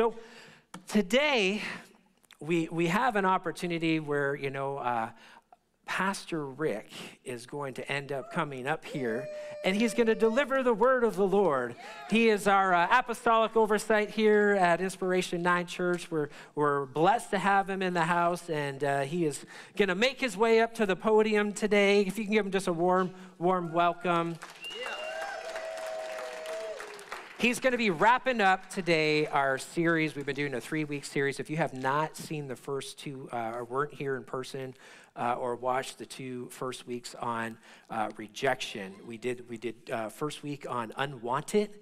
So today, we, we have an opportunity where, you know, uh, Pastor Rick is going to end up coming up here and he's going to deliver the word of the Lord. He is our uh, apostolic oversight here at Inspiration 9 Church. We're, we're blessed to have him in the house and uh, he is going to make his way up to the podium today. If you can give him just a warm, warm welcome. He's going to be wrapping up today our series. We've been doing a three week series. If you have not seen the first two uh, or weren't here in person uh, or watched the two first weeks on uh, rejection, we did, we did uh, first week on unwanted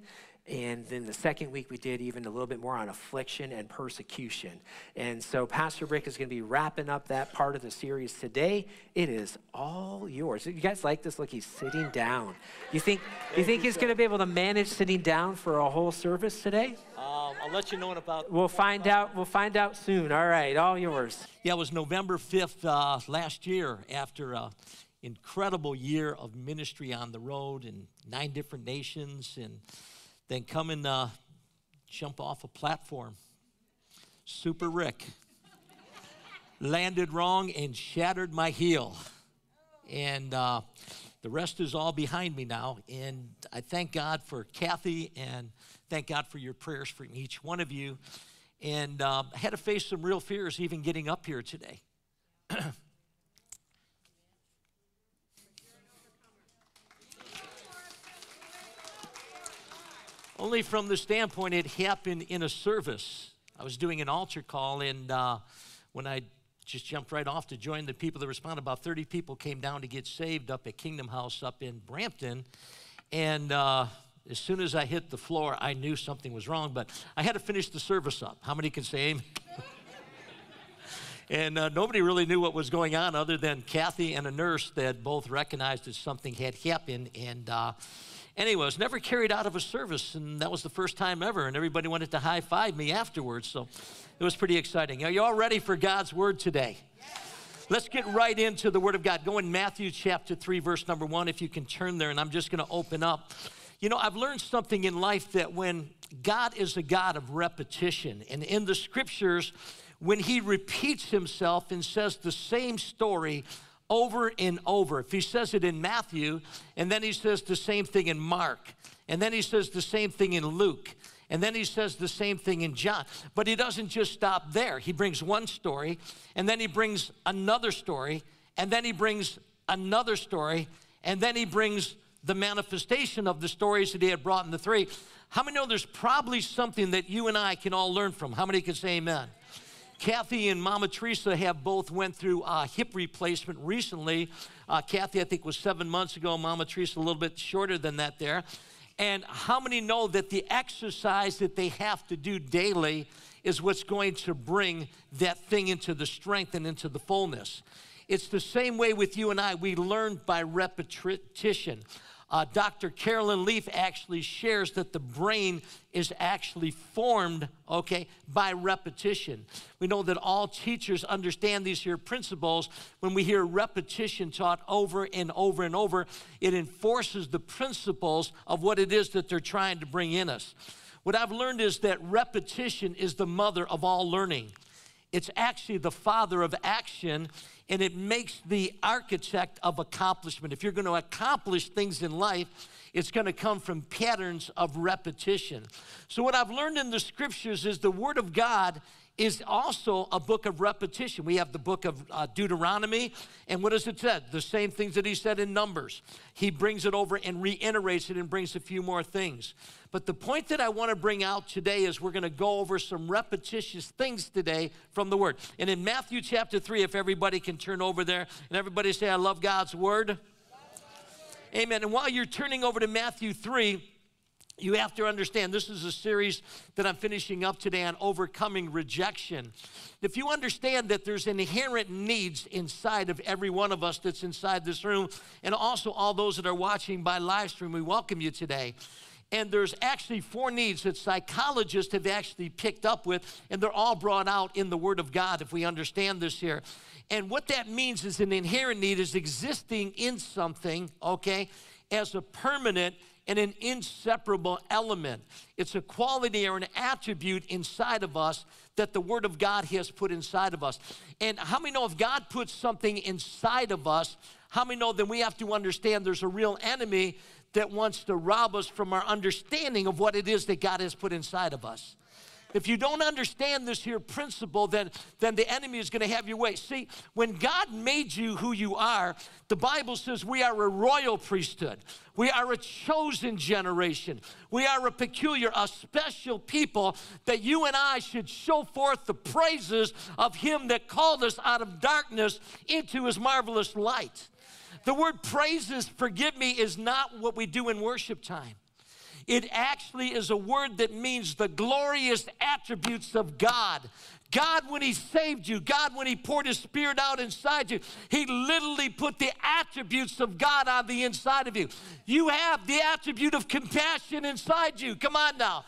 and then the second week, we did even a little bit more on affliction and persecution. And so, Pastor Rick is going to be wrapping up that part of the series today. It is all yours. You guys like this? Look, he's sitting down. You think, you think he's going to be able to manage sitting down for a whole service today? Um, I'll let you know in about. We'll find out. We'll find out soon. All right, all yours. Yeah, it was November 5th uh, last year after an incredible year of ministry on the road in nine different nations and then come and uh, jump off a platform. Super Rick. Landed wrong and shattered my heel. And uh, the rest is all behind me now. And I thank God for Kathy and thank God for your prayers for each one of you. And uh, I had to face some real fears even getting up here today. Only from the standpoint it happened in a service. I was doing an altar call, and uh, when I just jumped right off to join the people that responded, about 30 people came down to get saved up at Kingdom House up in Brampton. And uh, as soon as I hit the floor, I knew something was wrong, but I had to finish the service up. How many can say amen? and uh, nobody really knew what was going on other than Kathy and a nurse that both recognized that something had happened. And uh, Anyway, it was never carried out of a service, and that was the first time ever, and everybody wanted to high five me afterwards, so it was pretty exciting. Are you all ready for God's word today? Let's get right into the Word of God. Go in Matthew chapter 3, verse number 1, if you can turn there, and I'm just going to open up. You know, I've learned something in life that when God is a God of repetition, and in the scriptures, when He repeats Himself and says the same story over and over. If he says it in Matthew, and then he says the same thing in Mark, and then he says the same thing in Luke, and then he says the same thing in John. But he doesn't just stop there. He brings one story, and then he brings another story, and then he brings another story, and then he brings the manifestation of the stories that he had brought in the three. How many know there's probably something that you and I can all learn from? How many can say amen? Kathy and Mama Teresa have both went through a hip replacement recently. Uh, Kathy, I think, was seven months ago. Mama Teresa, a little bit shorter than that there. And how many know that the exercise that they have to do daily is what's going to bring that thing into the strength and into the fullness? It's the same way with you and I. We learn by repetition. Uh, Dr. Caroline Leaf actually shares that the brain is actually formed, okay, by repetition. We know that all teachers understand these here principles. When we hear repetition taught over and over and over, it enforces the principles of what it is that they're trying to bring in us. What I've learned is that repetition is the mother of all learning. It's actually the father of action and it makes the architect of accomplishment. If you're going to accomplish things in life, it's going to come from patterns of repetition. So, what I've learned in the scriptures is the Word of God is also a book of repetition. We have the book of uh, Deuteronomy, and what does it say? The same things that he said in Numbers. He brings it over and reiterates it and brings a few more things. But the point that I want to bring out today is we're going to go over some repetitious things today from the Word. And in Matthew chapter 3, if everybody can turn over there and everybody say, I love God's Word. Amen. And while you're turning over to Matthew 3, you have to understand this is a series that I'm finishing up today on overcoming rejection. If you understand that there's inherent needs inside of every one of us that's inside this room, and also all those that are watching by live stream, we welcome you today. And there's actually four needs that psychologists have actually picked up with, and they're all brought out in the Word of God if we understand this here. And what that means is an inherent need is existing in something, okay, as a permanent and an inseparable element. It's a quality or an attribute inside of us that the Word of God has put inside of us. And how many know if God puts something inside of us, how many know then we have to understand there's a real enemy that wants to rob us from our understanding of what it is that God has put inside of us? If you don't understand this here principle, then, then the enemy is going to have your way. See, when God made you who you are, the Bible says we are a royal priesthood. We are a chosen generation. We are a peculiar, a special people that you and I should show forth the praises of Him that called us out of darkness into His marvelous light. The word praises, forgive me, is not what we do in worship time. It actually is a word that means the glorious attributes of God. God, when He saved you, God, when He poured His Spirit out inside you, He literally put the attributes of God on the inside of you. You have the attribute of compassion inside you. Come on now.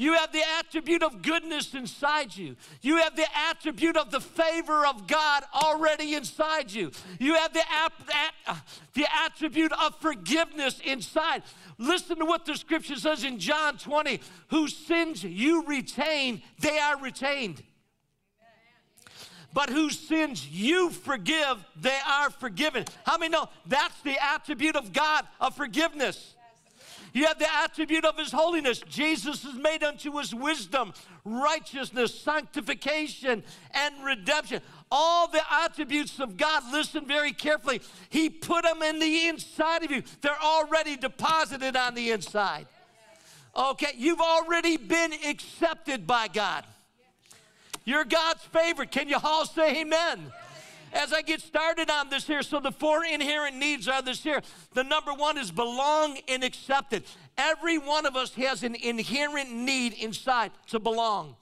You have the attribute of goodness inside you. You have the attribute of the favor of God already inside you. You have the, ap- uh, the attribute of forgiveness inside. Listen to what the scripture says in John 20 whose sins you retain, they are retained. But whose sins you forgive, they are forgiven. How many know that's the attribute of God of forgiveness? You have the attribute of his holiness. Jesus is made unto his wisdom, righteousness, sanctification, and redemption. All the attributes of God, listen very carefully. He put them in the inside of you, they're already deposited on the inside. Okay, you've already been accepted by God. You're God's favorite. Can you all say amen? As I get started on this here, so the four inherent needs are this here. The number one is belong and accepted. Every one of us has an inherent need inside to belong.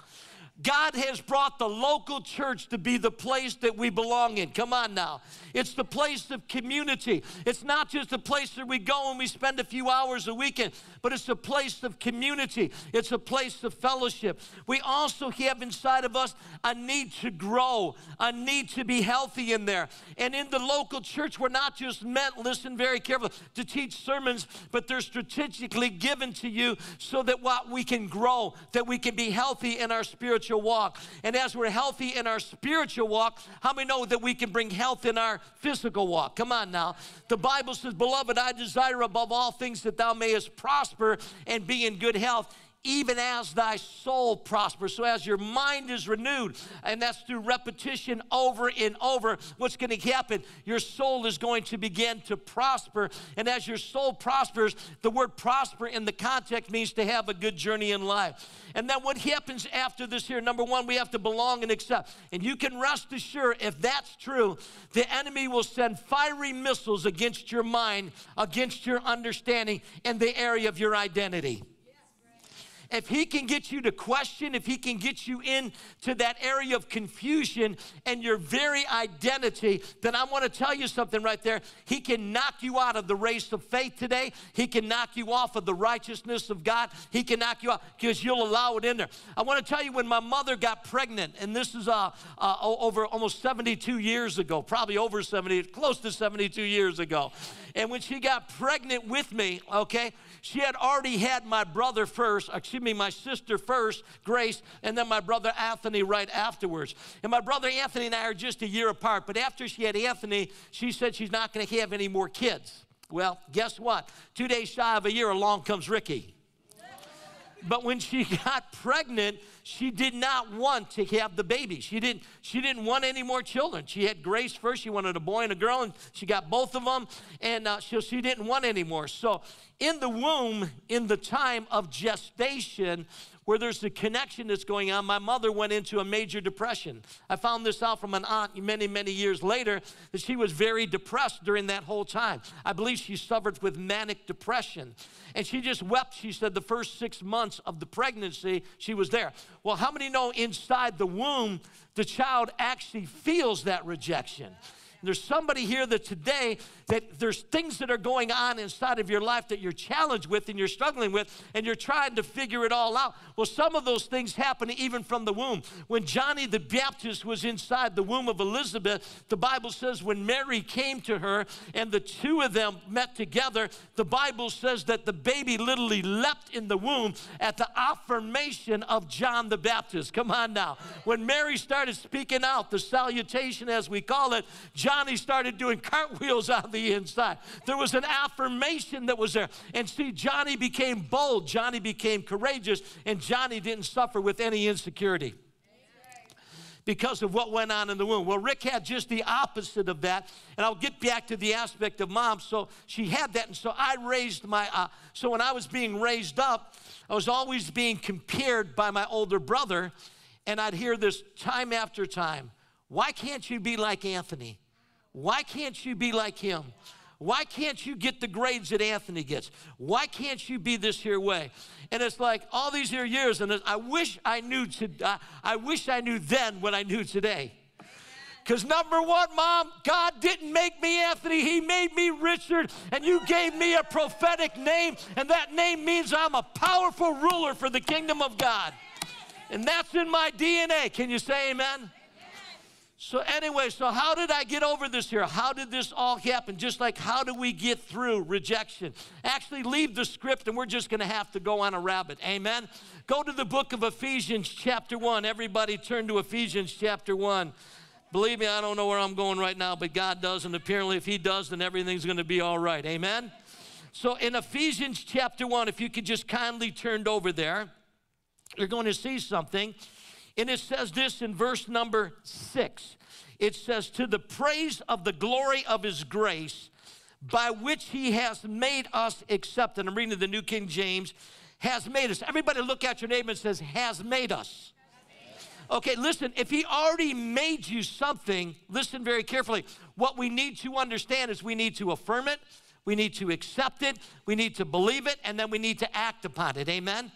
God has brought the local church to be the place that we belong in. Come on now. It's the place of community. It's not just a place that we go and we spend a few hours a weekend, but it's a place of community. It's a place of fellowship. We also have inside of us a need to grow, a need to be healthy in there. And in the local church, we're not just meant, listen very carefully, to teach sermons, but they're strategically given to you so that what we can grow, that we can be healthy in our spiritual spiritual walk. And as we're healthy in our spiritual walk, how many know that we can bring health in our physical walk? Come on now. The Bible says, Beloved, I desire above all things that thou mayest prosper and be in good health even as thy soul prospers. So, as your mind is renewed, and that's through repetition over and over, what's going to happen? Your soul is going to begin to prosper. And as your soul prospers, the word prosper in the context means to have a good journey in life. And then what happens after this here? Number one, we have to belong and accept. And you can rest assured, if that's true, the enemy will send fiery missiles against your mind, against your understanding in the area of your identity if he can get you to question, if he can get you into that area of confusion and your very identity, then I want to tell you something right there. He can knock you out of the race of faith today. He can knock you off of the righteousness of God. He can knock you out because you'll allow it in there. I want to tell you when my mother got pregnant, and this is uh, uh, over almost 72 years ago, probably over 70, close to 72 years ago. And when she got pregnant with me, okay, she had already had my brother first, uh, excuse me, my sister first, Grace, and then my brother Anthony right afterwards. And my brother Anthony and I are just a year apart. But after she had Anthony, she said she's not going to have any more kids. Well, guess what? Two days shy of a year, along comes Ricky. But when she got pregnant, she did not want to have the baby. She didn't, she didn't want any more children. She had Grace first. She wanted a boy and a girl, and she got both of them, and uh, she, she didn't want any more. So, in the womb, in the time of gestation, where there's a connection that's going on, my mother went into a major depression. I found this out from an aunt many, many years later that she was very depressed during that whole time. I believe she suffered with manic depression. And she just wept, she said, the first six months of the pregnancy, she was there. Well, how many know inside the womb, the child actually feels that rejection? There's somebody here that today that there's things that are going on inside of your life that you're challenged with and you're struggling with and you're trying to figure it all out. Well, some of those things happen even from the womb. When Johnny the Baptist was inside the womb of Elizabeth, the Bible says when Mary came to her and the two of them met together, the Bible says that the baby literally leapt in the womb at the affirmation of John the Baptist. Come on now. When Mary started speaking out, the salutation as we call it, Johnny started doing cartwheels on the inside. There was an affirmation that was there. And see, Johnny became bold, Johnny became courageous, and Johnny didn't suffer with any insecurity because of what went on in the womb. Well, Rick had just the opposite of that, and I'll get back to the aspect of mom. So she had that, and so I raised my. Uh, so when I was being raised up, I was always being compared by my older brother, and I'd hear this time after time. Why can't you be like Anthony? Why can't you be like him? Why can't you get the grades that Anthony gets? Why can't you be this here way? And it's like all these here years, and I wish I knew to, I wish I knew then what I knew today. Because number one, mom, God didn't make me Anthony, He made me Richard, and you gave me a prophetic name, and that name means I'm a powerful ruler for the kingdom of God. And that's in my DNA. Can you say amen? So, anyway, so how did I get over this here? How did this all happen? Just like how do we get through rejection? Actually, leave the script and we're just going to have to go on a rabbit. Amen? Go to the book of Ephesians, chapter 1. Everybody turn to Ephesians, chapter 1. Believe me, I don't know where I'm going right now, but God does, and apparently, if He does, then everything's going to be all right. Amen? So, in Ephesians, chapter 1, if you could just kindly turn over there, you're going to see something. And it says this in verse number six it says, To the praise of the glory of his grace, by which he has made us accepted. And I'm reading the New King James, has made us. Everybody look at your neighbor and says, has made us. Okay, listen, if he already made you something, listen very carefully. What we need to understand is we need to affirm it, we need to accept it, we need to believe it, and then we need to act upon it. Amen?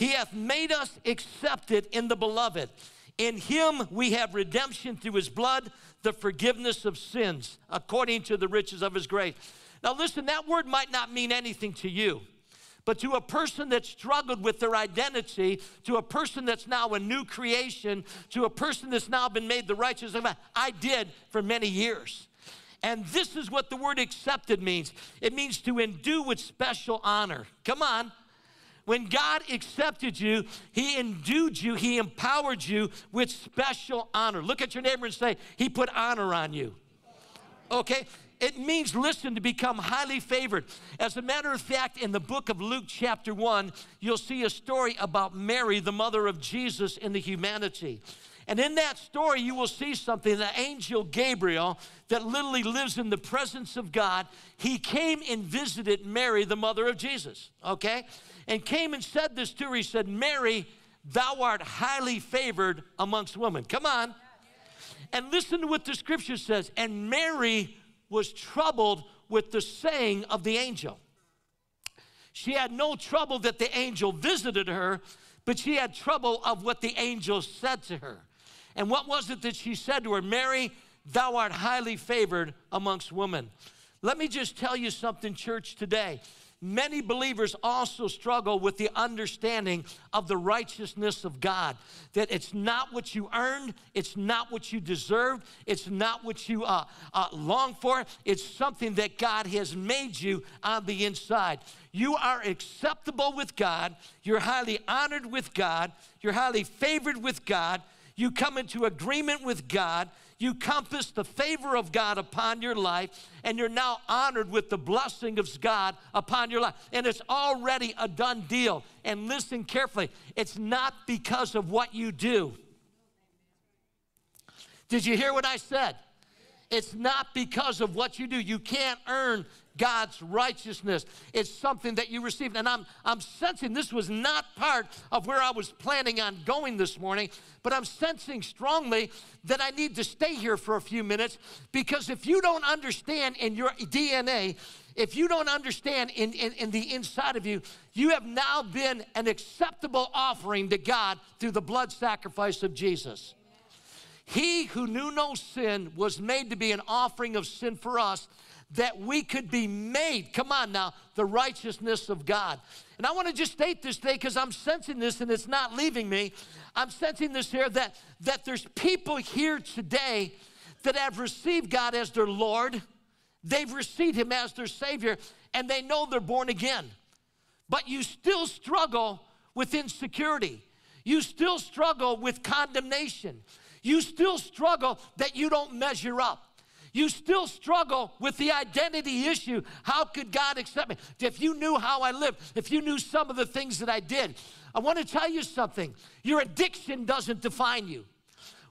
He hath made us accepted in the beloved. In him we have redemption through his blood, the forgiveness of sins, according to the riches of his grace. Now, listen, that word might not mean anything to you, but to a person that struggled with their identity, to a person that's now a new creation, to a person that's now been made the righteous, I did for many years. And this is what the word accepted means it means to endue with special honor. Come on. When God accepted you, He endued you, He empowered you with special honor. Look at your neighbor and say, He put honor on you. Okay? It means, listen, to become highly favored. As a matter of fact, in the book of Luke, chapter 1, you'll see a story about Mary, the mother of Jesus, in the humanity. And in that story, you will see something the angel Gabriel, that literally lives in the presence of God, he came and visited Mary, the mother of Jesus, okay? And came and said this to her. He said, Mary, thou art highly favored amongst women. Come on. And listen to what the scripture says. And Mary was troubled with the saying of the angel. She had no trouble that the angel visited her, but she had trouble of what the angel said to her. And what was it that she said to her? Mary, thou art highly favored amongst women. Let me just tell you something, church, today many believers also struggle with the understanding of the righteousness of God. That it's not what you earned, it's not what you deserve, it's not what you uh, uh, long for, it's something that God has made you on the inside. You are acceptable with God, you're highly honored with God, you're highly favored with God, you come into agreement with God you compass the favor of God upon your life, and you're now honored with the blessing of God upon your life. And it's already a done deal. And listen carefully it's not because of what you do. Did you hear what I said? It's not because of what you do. You can't earn God's righteousness. It's something that you received. And I'm, I'm sensing this was not part of where I was planning on going this morning, but I'm sensing strongly that I need to stay here for a few minutes because if you don't understand in your DNA, if you don't understand in, in, in the inside of you, you have now been an acceptable offering to God through the blood sacrifice of Jesus. He who knew no sin was made to be an offering of sin for us that we could be made, come on now, the righteousness of God. And I want to just state this today because I'm sensing this and it's not leaving me. I'm sensing this here that, that there's people here today that have received God as their Lord, they've received Him as their Savior, and they know they're born again. But you still struggle with insecurity. You still struggle with condemnation. You still struggle that you don't measure up. You still struggle with the identity issue. How could God accept me? If you knew how I lived, if you knew some of the things that I did, I want to tell you something. Your addiction doesn't define you.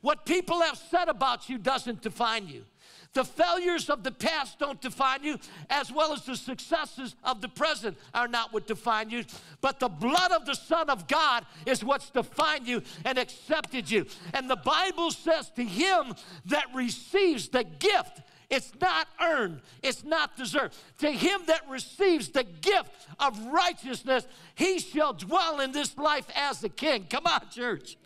What people have said about you doesn't define you. The failures of the past don't define you, as well as the successes of the present are not what define you. But the blood of the Son of God is what's defined you and accepted you. And the Bible says to him that receives the gift, it's not earned, it's not deserved. To him that receives the gift of righteousness, he shall dwell in this life as a king. Come on, church.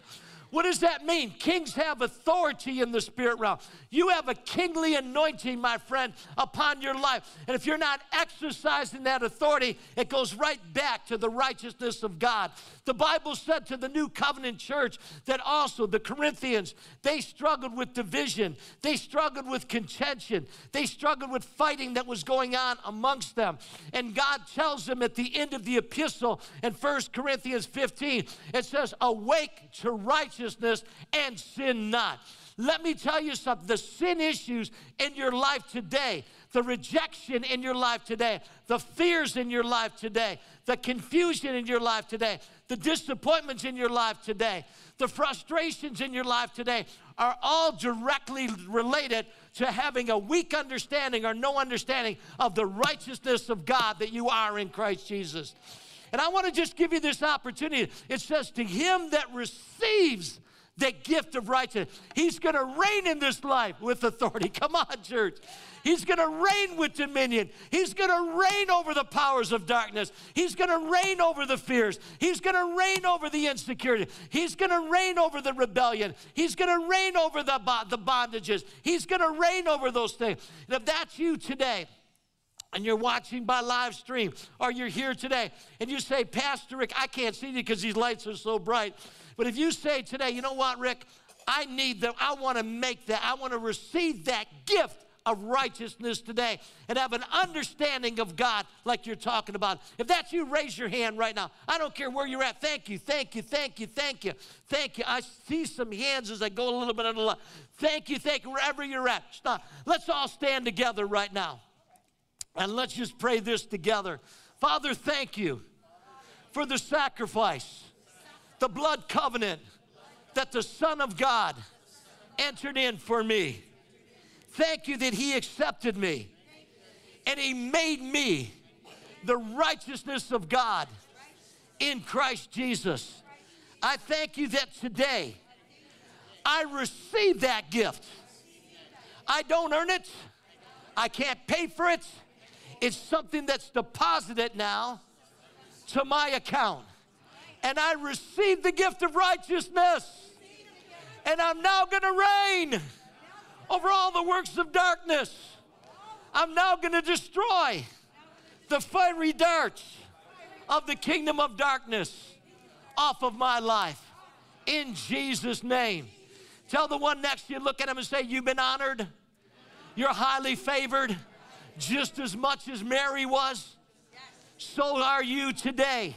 What does that mean? Kings have authority in the spirit realm. You have a kingly anointing, my friend, upon your life. And if you're not exercising that authority, it goes right back to the righteousness of God. The Bible said to the new covenant church that also the Corinthians, they struggled with division, they struggled with contention, they struggled with fighting that was going on amongst them. And God tells them at the end of the epistle in 1 Corinthians 15, it says, Awake to righteousness and sin not. Let me tell you something the sin issues in your life today, the rejection in your life today, the fears in your life today, the confusion in your life today, the disappointments in your life today, the frustrations in your life today are all directly related to having a weak understanding or no understanding of the righteousness of God that you are in Christ Jesus. And I want to just give you this opportunity. It says, To him that receives the gift of righteousness. He's going to reign in this life with authority. Come on, church. He's going to reign with dominion. He's going to reign over the powers of darkness. He's going to reign over the fears. He's going to reign over the insecurity. He's going to reign over the rebellion. He's going to reign over the, the bondages. He's going to reign over those things. And if that's you today, and you're watching by live stream, or you're here today, and you say, Pastor Rick, I can't see you because these lights are so bright. But if you say today, you know what, Rick, I need them, I want to make that, I want to receive that gift of righteousness today and have an understanding of God like you're talking about. If that's you, raise your hand right now. I don't care where you're at. Thank you, thank you, thank you, thank you, thank you. I see some hands as I go a little bit on the line. Thank you, thank you, wherever you're at. Stop. Let's all stand together right now. And let's just pray this together. Father, thank you for the sacrifice the blood covenant that the Son of God entered in for me. Thank you that He accepted me and He made me the righteousness of God in Christ Jesus. I thank you that today I receive that gift. I don't earn it, I can't pay for it. It's something that's deposited now to my account and I received the gift of righteousness. And I'm now going to reign over all the works of darkness. I'm now going to destroy the fiery darts of the kingdom of darkness off of my life. In Jesus' name. Tell the one next to you, look at him and say, You've been honored. You're highly favored, just as much as Mary was. So are you today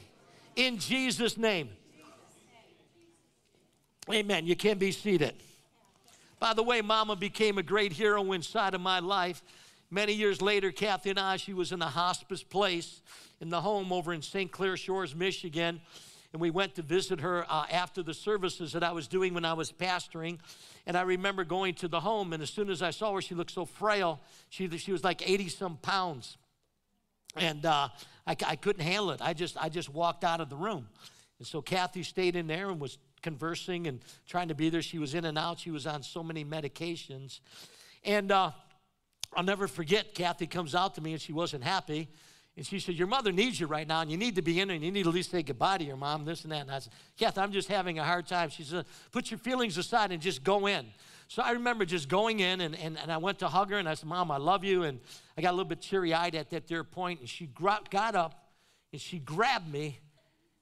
in Jesus' name. Amen. You can be seated. By the way, Mama became a great hero inside of my life. Many years later, Kathy and I, she was in a hospice place in the home over in St. Clair Shores, Michigan. And we went to visit her uh, after the services that I was doing when I was pastoring. And I remember going to the home, and as soon as I saw her, she looked so frail. She, she was like 80 some pounds. And uh, I, I couldn't handle it. I just, I just walked out of the room. And so Kathy stayed in there and was conversing and trying to be there. She was in and out. She was on so many medications. And uh, I'll never forget, Kathy comes out to me and she wasn't happy. And she said, Your mother needs you right now, and you need to be in there, and you need to at least say goodbye to your mom, this and that. And I said, Kath, I'm just having a hard time. She said, Put your feelings aside and just go in. So I remember just going in, and, and, and I went to hug her, and I said, Mom, I love you. And I got a little bit teary eyed at that dear point, and she got up and she grabbed me,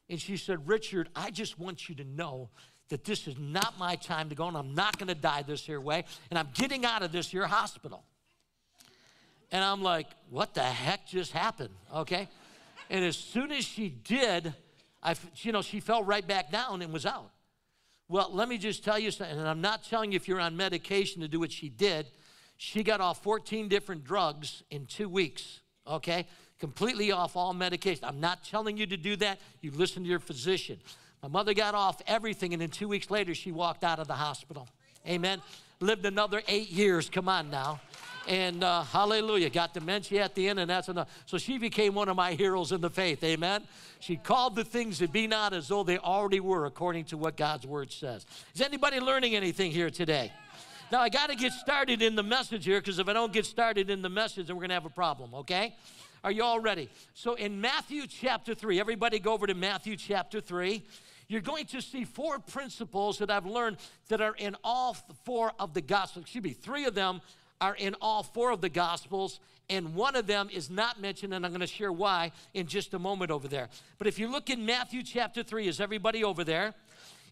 and she said, Richard, I just want you to know that this is not my time to go, and I'm not going to die this here way, and I'm getting out of this here hospital. And I'm like, what the heck just happened? Okay. And as soon as she did, I, you know, she fell right back down and was out. Well, let me just tell you something, and I'm not telling you if you're on medication to do what she did. She got off 14 different drugs in two weeks, okay? Completely off all medication. I'm not telling you to do that. You listen to your physician. My mother got off everything, and then two weeks later, she walked out of the hospital. Amen. Lived another eight years. Come on now and uh, hallelujah, got dementia at the end, and that's enough. So she became one of my heroes in the faith, amen? She called the things that be not as though they already were, according to what God's word says. Is anybody learning anything here today? Now, I got to get started in the message here because if I don't get started in the message, then we're going to have a problem, okay? Are you all ready? So, in Matthew chapter 3, everybody go over to Matthew chapter 3 you're going to see four principles that I've learned that are in all four of the Gospels. Excuse me, three of them are in all four of the Gospels, and one of them is not mentioned, and I'm going to share why in just a moment over there. But if you look in Matthew chapter 3, is everybody over there?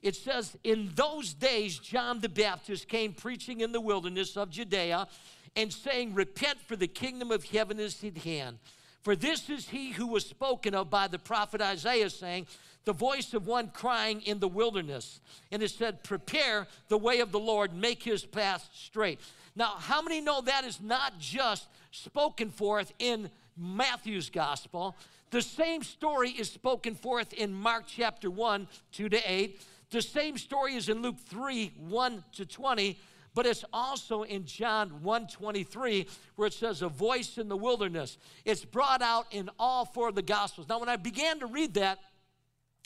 It says, In those days, John the Baptist came preaching in the wilderness of Judea and saying, Repent, for the kingdom of heaven is at hand. For this is he who was spoken of by the prophet Isaiah, saying, The voice of one crying in the wilderness. And it said, Prepare the way of the Lord, make his path straight. Now, how many know that is not just spoken forth in Matthew's gospel? The same story is spoken forth in Mark chapter 1, 2 to 8. The same story is in Luke 3, 1 to 20 but it's also in John 1:23 where it says a voice in the wilderness. It's brought out in all four of the gospels. Now when I began to read that,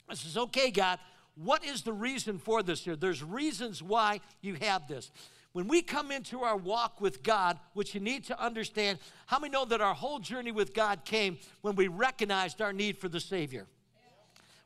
I says, "Okay, God, what is the reason for this here? There's reasons why you have this. When we come into our walk with God, which you need to understand, how many know that our whole journey with God came when we recognized our need for the Savior?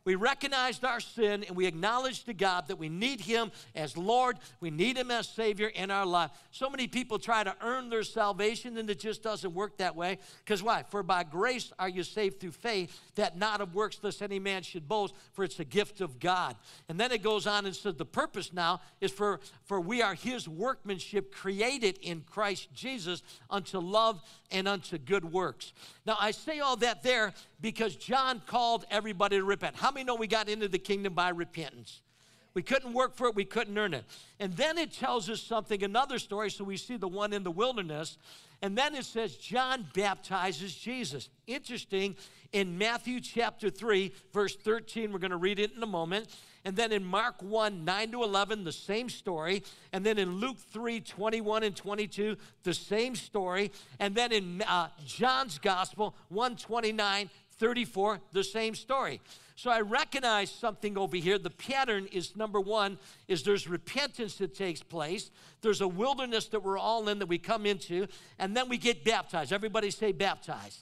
We recognized our sin and we acknowledged to God that we need Him as Lord, we need Him as Savior in our life. So many people try to earn their salvation and it just doesn't work that way. Because why? For by grace are you saved through faith, that not of works lest any man should boast, for it's a gift of God. And then it goes on and says the purpose now is for, for we are His workmanship created in Christ Jesus unto love and unto good works. Now I say all that there because John called everybody to repent. How many know we got into the kingdom by repentance? We couldn't work for it, we couldn't earn it. And then it tells us something, another story. So we see the one in the wilderness. And then it says, John baptizes Jesus. Interesting, in Matthew chapter 3, verse 13, we're going to read it in a moment. And then in Mark 1, 9 to 11, the same story. And then in Luke 3, 21 and 22, the same story. And then in uh, John's Gospel, 129 34, the same story. So I recognize something over here. The pattern is number one, is there's repentance that takes place. There's a wilderness that we're all in that we come into, and then we get baptized. Everybody say baptized.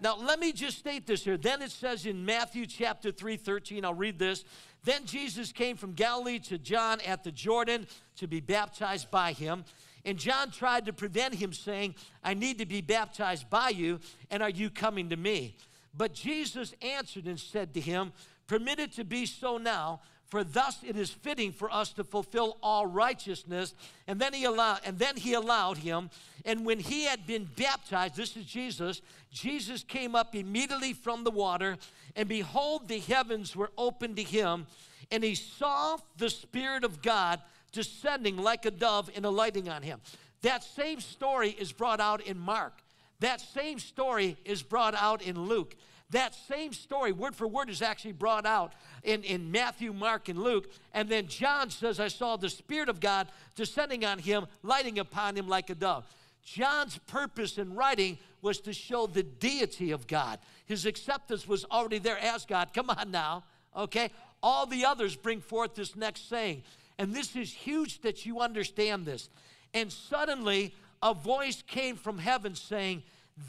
Now, let me just state this here. Then it says in Matthew chapter 3, 13, I'll read this. Then Jesus came from Galilee to John at the Jordan to be baptized by him. And John tried to prevent him, saying, I need to be baptized by you, and are you coming to me? But Jesus answered and said to him, Permit it to be so now, for thus it is fitting for us to fulfill all righteousness. And then he allowed, and then he allowed him. And when he had been baptized, this is Jesus, Jesus came up immediately from the water, and behold, the heavens were opened to him, and he saw the Spirit of God descending like a dove and alighting on him. That same story is brought out in Mark. That same story is brought out in Luke. That same story, word for word, is actually brought out in, in Matthew, Mark, and Luke. And then John says, I saw the Spirit of God descending on him, lighting upon him like a dove. John's purpose in writing was to show the deity of God. His acceptance was already there as God. Come on now, okay? All the others bring forth this next saying. And this is huge that you understand this. And suddenly, a voice came from heaven saying,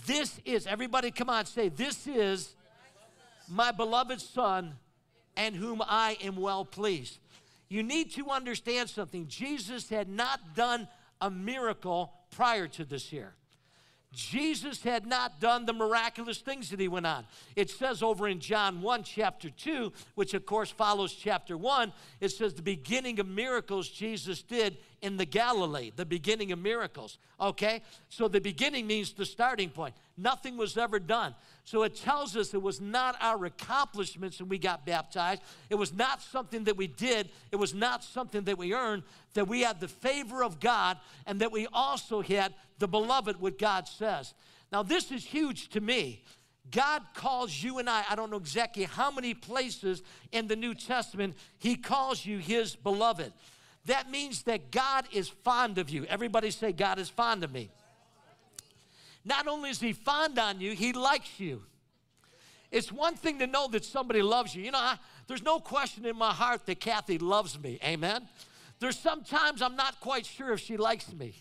This is, everybody come on, say, this is my beloved Son, and whom I am well pleased. You need to understand something. Jesus had not done a miracle prior to this year. Jesus had not done the miraculous things that he went on. It says over in John 1, chapter 2, which of course follows chapter 1, it says the beginning of miracles Jesus did in the Galilee, the beginning of miracles. Okay? So the beginning means the starting point. Nothing was ever done. So it tells us it was not our accomplishments when we got baptized. It was not something that we did. It was not something that we earned. That we had the favor of God and that we also had the beloved, what God says. Now, this is huge to me. God calls you and I, I don't know exactly how many places in the New Testament, He calls you His beloved. That means that God is fond of you. Everybody say, God is fond of me. Not only is He fond on you, He likes you. It's one thing to know that somebody loves you. You know, I, there's no question in my heart that Kathy loves me. Amen. There's sometimes I'm not quite sure if she likes me.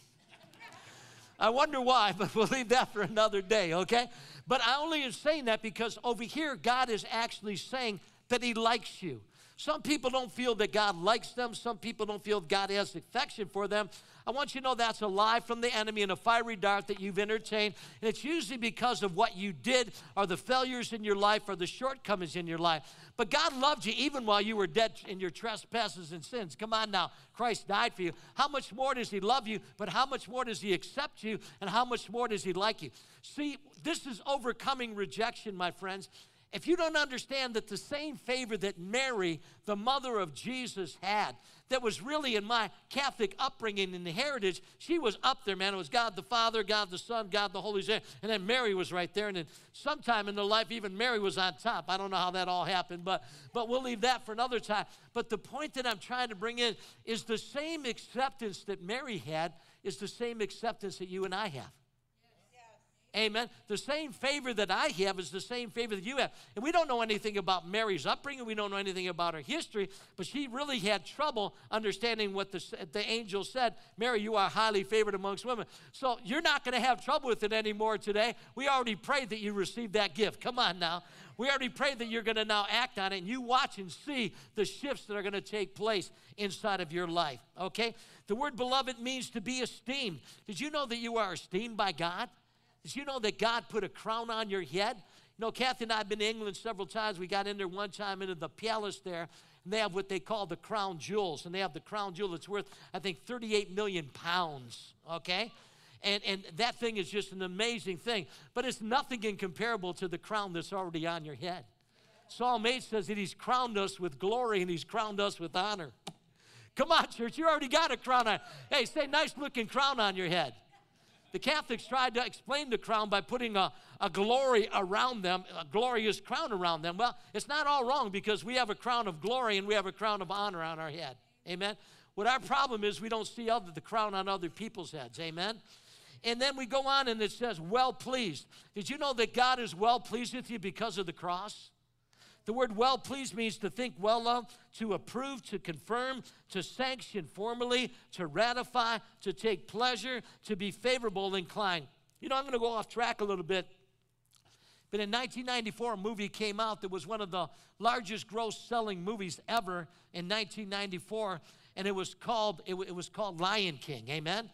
I wonder why, but we'll leave that for another day, okay? But I only am saying that because over here, God is actually saying that He likes you. Some people don't feel that God likes them. Some people don't feel God has affection for them. I want you to know that's a lie from the enemy and a fiery dart that you've entertained. And it's usually because of what you did or the failures in your life or the shortcomings in your life. But God loved you even while you were dead in your trespasses and sins. Come on now. Christ died for you. How much more does He love you? But how much more does He accept you? And how much more does He like you? See, this is overcoming rejection, my friends if you don't understand that the same favor that Mary, the mother of Jesus, had, that was really in my Catholic upbringing and heritage, she was up there, man. It was God the Father, God the Son, God the Holy Spirit, and then Mary was right there. And then sometime in the life, even Mary was on top. I don't know how that all happened, but, but we'll leave that for another time. But the point that I'm trying to bring in is the same acceptance that Mary had is the same acceptance that you and I have. Amen. The same favor that I have is the same favor that you have. And we don't know anything about Mary's upbringing. We don't know anything about her history, but she really had trouble understanding what the, the angel said. Mary, you are highly favored amongst women. So you're not going to have trouble with it anymore today. We already prayed that you received that gift. Come on now. We already prayed that you're going to now act on it, and you watch and see the shifts that are going to take place inside of your life. Okay? The word beloved means to be esteemed. Did you know that you are esteemed by God? Did you know that God put a crown on your head? You know, Kathy and I have been to England several times. We got in there one time into the palace there, and they have what they call the crown jewels. And they have the crown jewel that's worth, I think, 38 million pounds, okay? And, and that thing is just an amazing thing. But it's nothing incomparable to the crown that's already on your head. Psalm 8 says that he's crowned us with glory and he's crowned us with honor. Come on, church, you already got a crown on. Hey, say nice looking crown on your head. The Catholics tried to explain the crown by putting a, a glory around them, a glorious crown around them. Well, it's not all wrong because we have a crown of glory and we have a crown of honor on our head. Amen. What our problem is, we don't see other, the crown on other people's heads. Amen. And then we go on and it says, well pleased. Did you know that God is well pleased with you because of the cross? The word well pleased means to think well of, to approve, to confirm, to sanction formally, to ratify, to take pleasure, to be favorable inclined. You know, I'm going to go off track a little bit. But in 1994, a movie came out that was one of the largest gross selling movies ever in 1994, and it was called, it, it was called Lion King. Amen?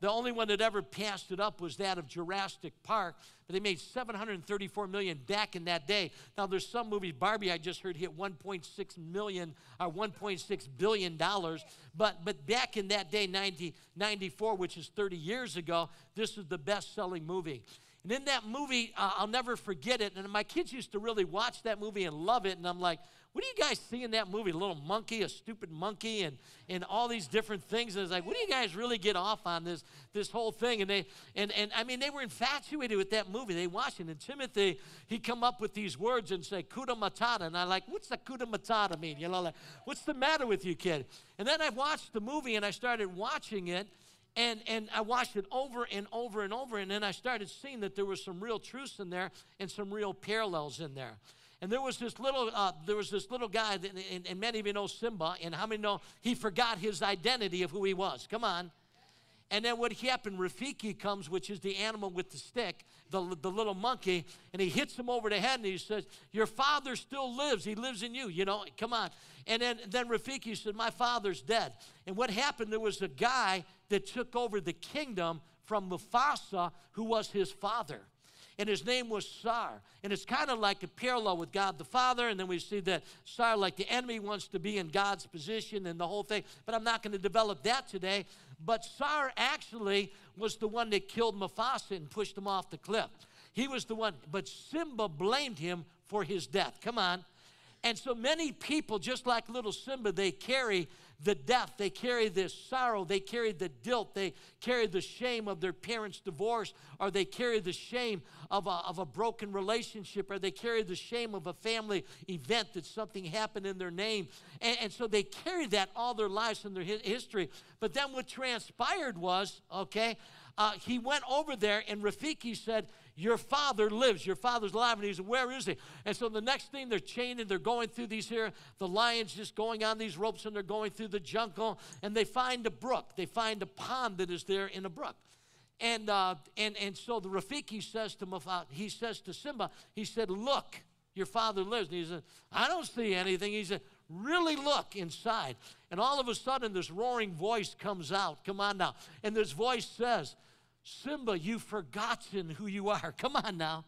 The only one that ever passed it up was that of Jurassic Park, they made 734 million back in that day. Now there's some movies, Barbie I just heard hit 1.6 million or 1.6 billion dollars, but but back in that day 90, 94, which is 30 years ago, this is the best-selling movie. And in that movie, uh, I'll never forget it. And my kids used to really watch that movie and love it. And I'm like, what do you guys see in that movie? A little monkey, a stupid monkey, and, and all these different things. And it's like, what do you guys really get off on this, this whole thing? And they and, and I mean they were infatuated with that movie. They watched it. And Timothy, he come up with these words and say, Kuda Matata. And I like, what's the Kuda Matata mean? You know, like, what's the matter with you, kid? And then I watched the movie and I started watching it. And, and I watched it over and over and over. And then I started seeing that there was some real truths in there and some real parallels in there. And there was this little, uh, there was this little guy, that, and, and many of you know Simba, and how many know he forgot his identity of who he was? Come on. And then what happened, Rafiki comes, which is the animal with the stick, the, the little monkey, and he hits him over the head and he says, Your father still lives. He lives in you, you know, come on. And then, then Rafiki said, My father's dead. And what happened, there was a guy that took over the kingdom from Mufasa, who was his father and his name was Scar. And it's kind of like a parallel with God the Father, and then we see that Scar, like the enemy, wants to be in God's position and the whole thing. But I'm not going to develop that today. But Scar actually was the one that killed Mufasa and pushed him off the cliff. He was the one, but Simba blamed him for his death. Come on. And so many people, just like little Simba, they carry the death, they carry this sorrow, they carry the guilt, they carry the shame of their parents' divorce, or they carry the shame of a, of a broken relationship, or they carry the shame of a family event that something happened in their name. And, and so they carry that all their lives in their history. But then what transpired was, okay, uh, he went over there and Rafiki said, Your father lives. Your father's alive. And he's, Where is he? And so the next thing they're chained and they're going through these here, the lions just going on these ropes and they're going through the jungle and they find a brook. They find a pond that is there in a brook. And, uh, and, and so the Rafiki says to Mufat, he says to Simba, he said, Look, your father lives. And he said, I don't see anything. He said, Really look inside. And all of a sudden, this roaring voice comes out. Come on now. And this voice says, Simba, you've forgotten who you are. Come on now.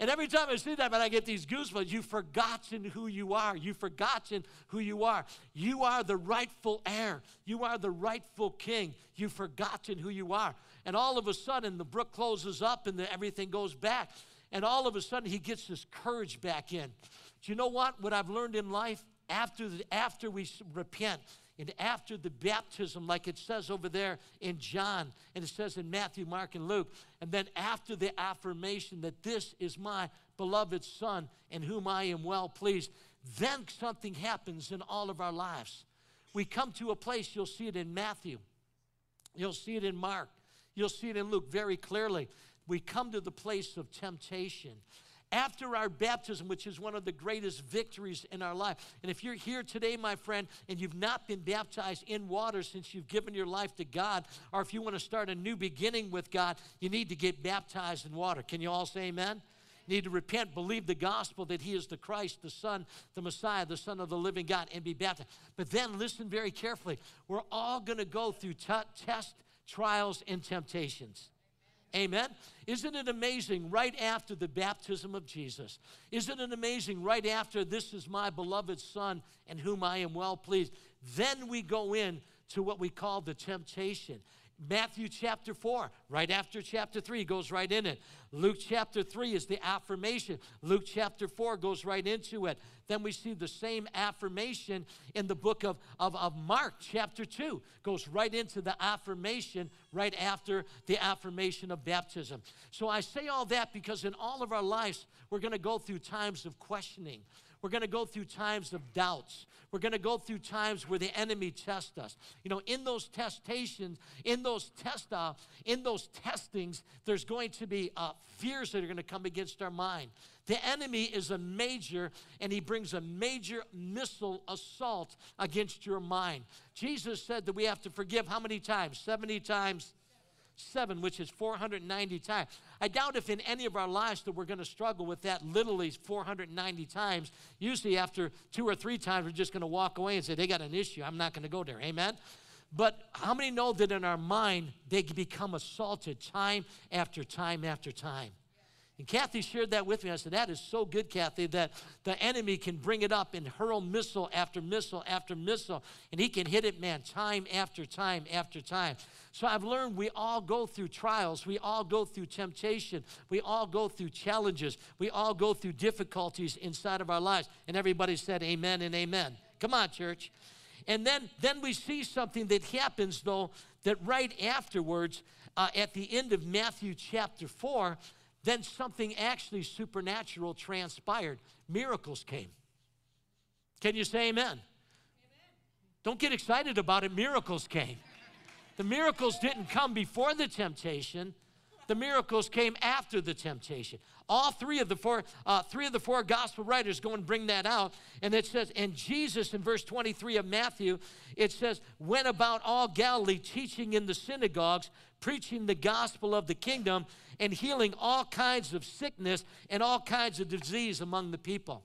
And every time I see that, man, I get these goosebumps. You've forgotten who you are. You've forgotten who you are. You are the rightful heir. You are the rightful king. You've forgotten who you are. And all of a sudden, the brook closes up and the, everything goes back. And all of a sudden, he gets his courage back in. Do you know what? What I've learned in life? After, the, after we repent, and after the baptism, like it says over there in John, and it says in Matthew, Mark, and Luke, and then after the affirmation that this is my beloved Son in whom I am well pleased, then something happens in all of our lives. We come to a place, you'll see it in Matthew, you'll see it in Mark, you'll see it in Luke very clearly. We come to the place of temptation after our baptism, which is one of the greatest victories in our life. And if you're here today, my friend, and you've not been baptized in water since you've given your life to God, or if you want to start a new beginning with God, you need to get baptized in water. Can you all say amen? Need to repent, believe the gospel that He is the Christ, the Son, the Messiah, the Son of the living God, and be baptized. But then listen very carefully. We're all going to go through t- tests, trials, and temptations. Amen. Isn't it amazing right after the baptism of Jesus? Isn't it amazing right after this is my beloved Son and whom I am well pleased? Then we go in to what we call the temptation. Matthew chapter 4, right after chapter 3, goes right in it. Luke chapter 3 is the affirmation. Luke chapter 4 goes right into it. Then we see the same affirmation in the book of, of, of Mark chapter 2, goes right into the affirmation right after the affirmation of baptism. So I say all that because in all of our lives, we're going to go through times of questioning. We're going to go through times of doubts. We're going to go through times where the enemy tests us. You know, in those testations, in those test, uh, in those testings, there's going to be uh, fears that are going to come against our mind. The enemy is a major, and he brings a major missile assault against your mind. Jesus said that we have to forgive how many times? 70 times 7, which is 490 times. I doubt if in any of our lives that we're going to struggle with that literally 490 times. Usually, after two or three times, we're just going to walk away and say, They got an issue. I'm not going to go there. Amen? But how many know that in our mind, they become assaulted time after time after time? And Kathy shared that with me. I said, That is so good, Kathy, that the enemy can bring it up and hurl missile after missile after missile, and he can hit it, man, time after time after time. So I've learned we all go through trials, we all go through temptation, we all go through challenges, we all go through difficulties inside of our lives. And everybody said, Amen and amen. Come on, church. And then, then we see something that happens, though, that right afterwards, uh, at the end of Matthew chapter 4, then something actually supernatural transpired. Miracles came. Can you say amen? amen? Don't get excited about it. Miracles came. The miracles didn't come before the temptation, the miracles came after the temptation. All three of the four, uh, three of the four gospel writers go and bring that out. And it says, and Jesus in verse 23 of Matthew, it says, went about all Galilee teaching in the synagogues, preaching the gospel of the kingdom, and healing all kinds of sickness and all kinds of disease among the people.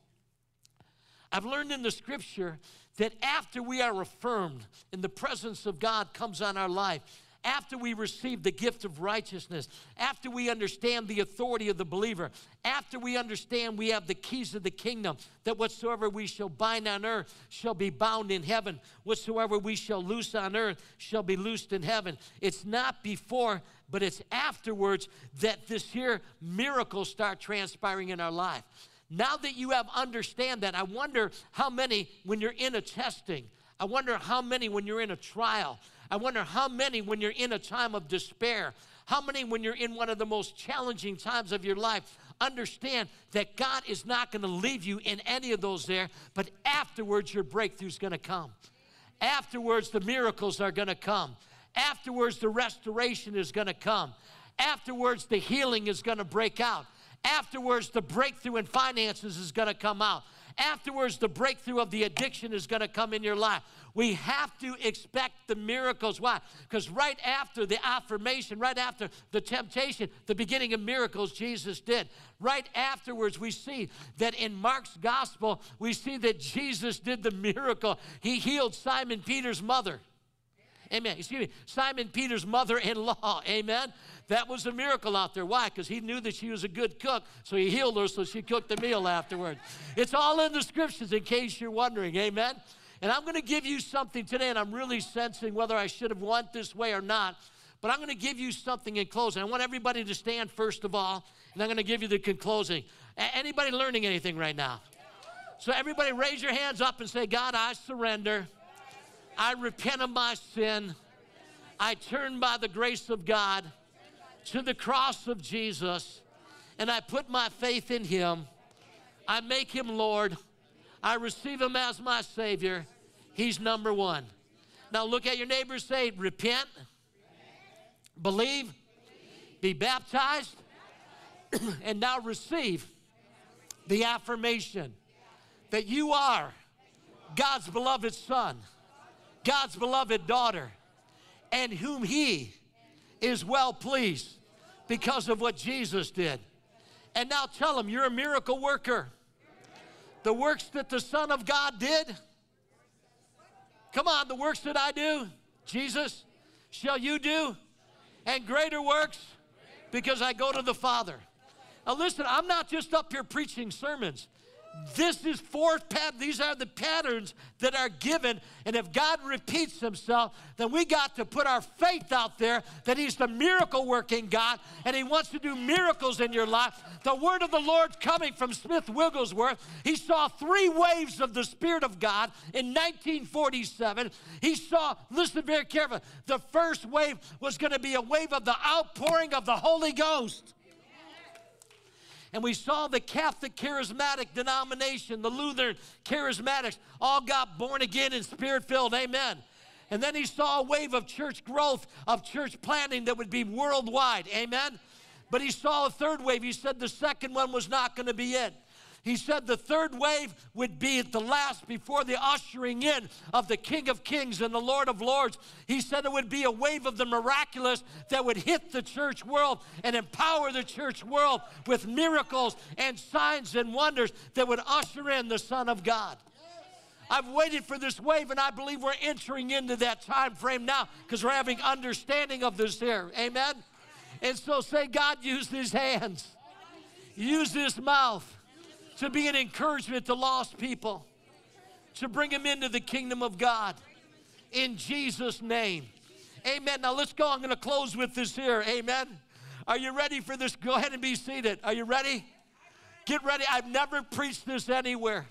I've learned in the scripture that after we are affirmed and the presence of God comes on our life, after we receive the gift of righteousness, after we understand the authority of the believer, after we understand we have the keys of the kingdom, that whatsoever we shall bind on earth shall be bound in heaven, whatsoever we shall loose on earth shall be loosed in heaven. It's not before, but it's afterwards that this here miracles start transpiring in our life. Now that you have understand that, I wonder how many when you're in a testing, I wonder how many when you're in a trial, I wonder how many when you're in a time of despair, how many when you're in one of the most challenging times of your life, understand that God is not going to leave you in any of those there, but afterwards your breakthrough is going to come. Afterwards the miracles are going to come. Afterwards the restoration is going to come. Afterwards the healing is going to break out. Afterwards the breakthrough in finances is going to come out. Afterwards, the breakthrough of the addiction is going to come in your life. We have to expect the miracles. Why? Because right after the affirmation, right after the temptation, the beginning of miracles Jesus did. Right afterwards, we see that in Mark's gospel, we see that Jesus did the miracle. He healed Simon Peter's mother. Amen. Excuse me, Simon Peter's mother in law. Amen. That was a miracle out there. Why? Because he knew that she was a good cook, so he healed her so she cooked the meal afterward. It's all in the scriptures in case you're wondering. Amen. And I'm going to give you something today, and I'm really sensing whether I should have went this way or not. But I'm going to give you something in closing. I want everybody to stand first of all, and I'm going to give you the conclosing. Anybody learning anything right now? So everybody raise your hands up and say, God, I surrender. I repent of my sin. I turn by the grace of God to the cross of Jesus and I put my faith in Him. I make Him Lord. I receive Him as my Savior. He's number one. Now look at your neighbor say, repent, believe, be baptized, and now receive the affirmation that you are God's beloved Son, God's beloved daughter, and whom He is well pleased because of what Jesus did. And now tell him, you're a miracle worker. The works that the Son of God did, come on, the works that I do, Jesus, shall you do, and greater works because I go to the Father. Now, listen, I'm not just up here preaching sermons. This is fourth pat. These are the patterns that are given. And if God repeats himself, then we got to put our faith out there that he's the miracle working God and he wants to do miracles in your life. The word of the Lord coming from Smith Wigglesworth. He saw three waves of the Spirit of God in 1947. He saw, listen very carefully, the first wave was going to be a wave of the outpouring of the Holy Ghost and we saw the Catholic charismatic denomination, the Lutheran charismatics, all got born again and spirit filled. Amen. And then he saw a wave of church growth, of church planting that would be worldwide. Amen. But he saw a third wave. He said the second one was not going to be it. He said the third wave would be at the last before the ushering in of the King of Kings and the Lord of Lords. He said it would be a wave of the miraculous that would hit the church world and empower the church world with miracles and signs and wonders that would usher in the Son of God. I've waited for this wave, and I believe we're entering into that time frame now because we're having understanding of this here. Amen? And so say, God, use these hands, use this mouth to be an encouragement to lost people, to bring them into the kingdom of God. In Jesus' name. Amen. Now let's go. I'm going to close with this here. Amen. Are you ready for this? Go ahead and be seated. Are you ready? Get ready. I've never preached this anywhere.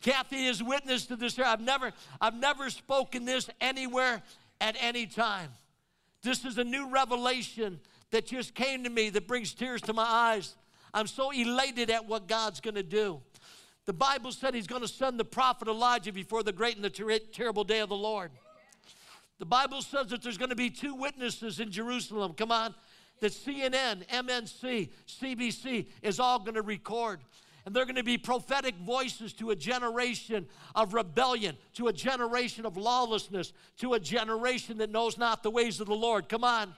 Kathy is witness to this here. I've never, I've never spoken this anywhere at any time. This is a new revelation that just came to me that brings tears to my eyes. I'm so elated at what God's going to do. The Bible said he's going to send the prophet Elijah before the great and the ter- terrible day of the Lord. The Bible says that there's going to be two witnesses in Jerusalem. Come on. that CNN, MNC, CBC is all going to record. And they're going to be prophetic voices to a generation of rebellion, to a generation of lawlessness, to a generation that knows not the ways of the Lord. Come on.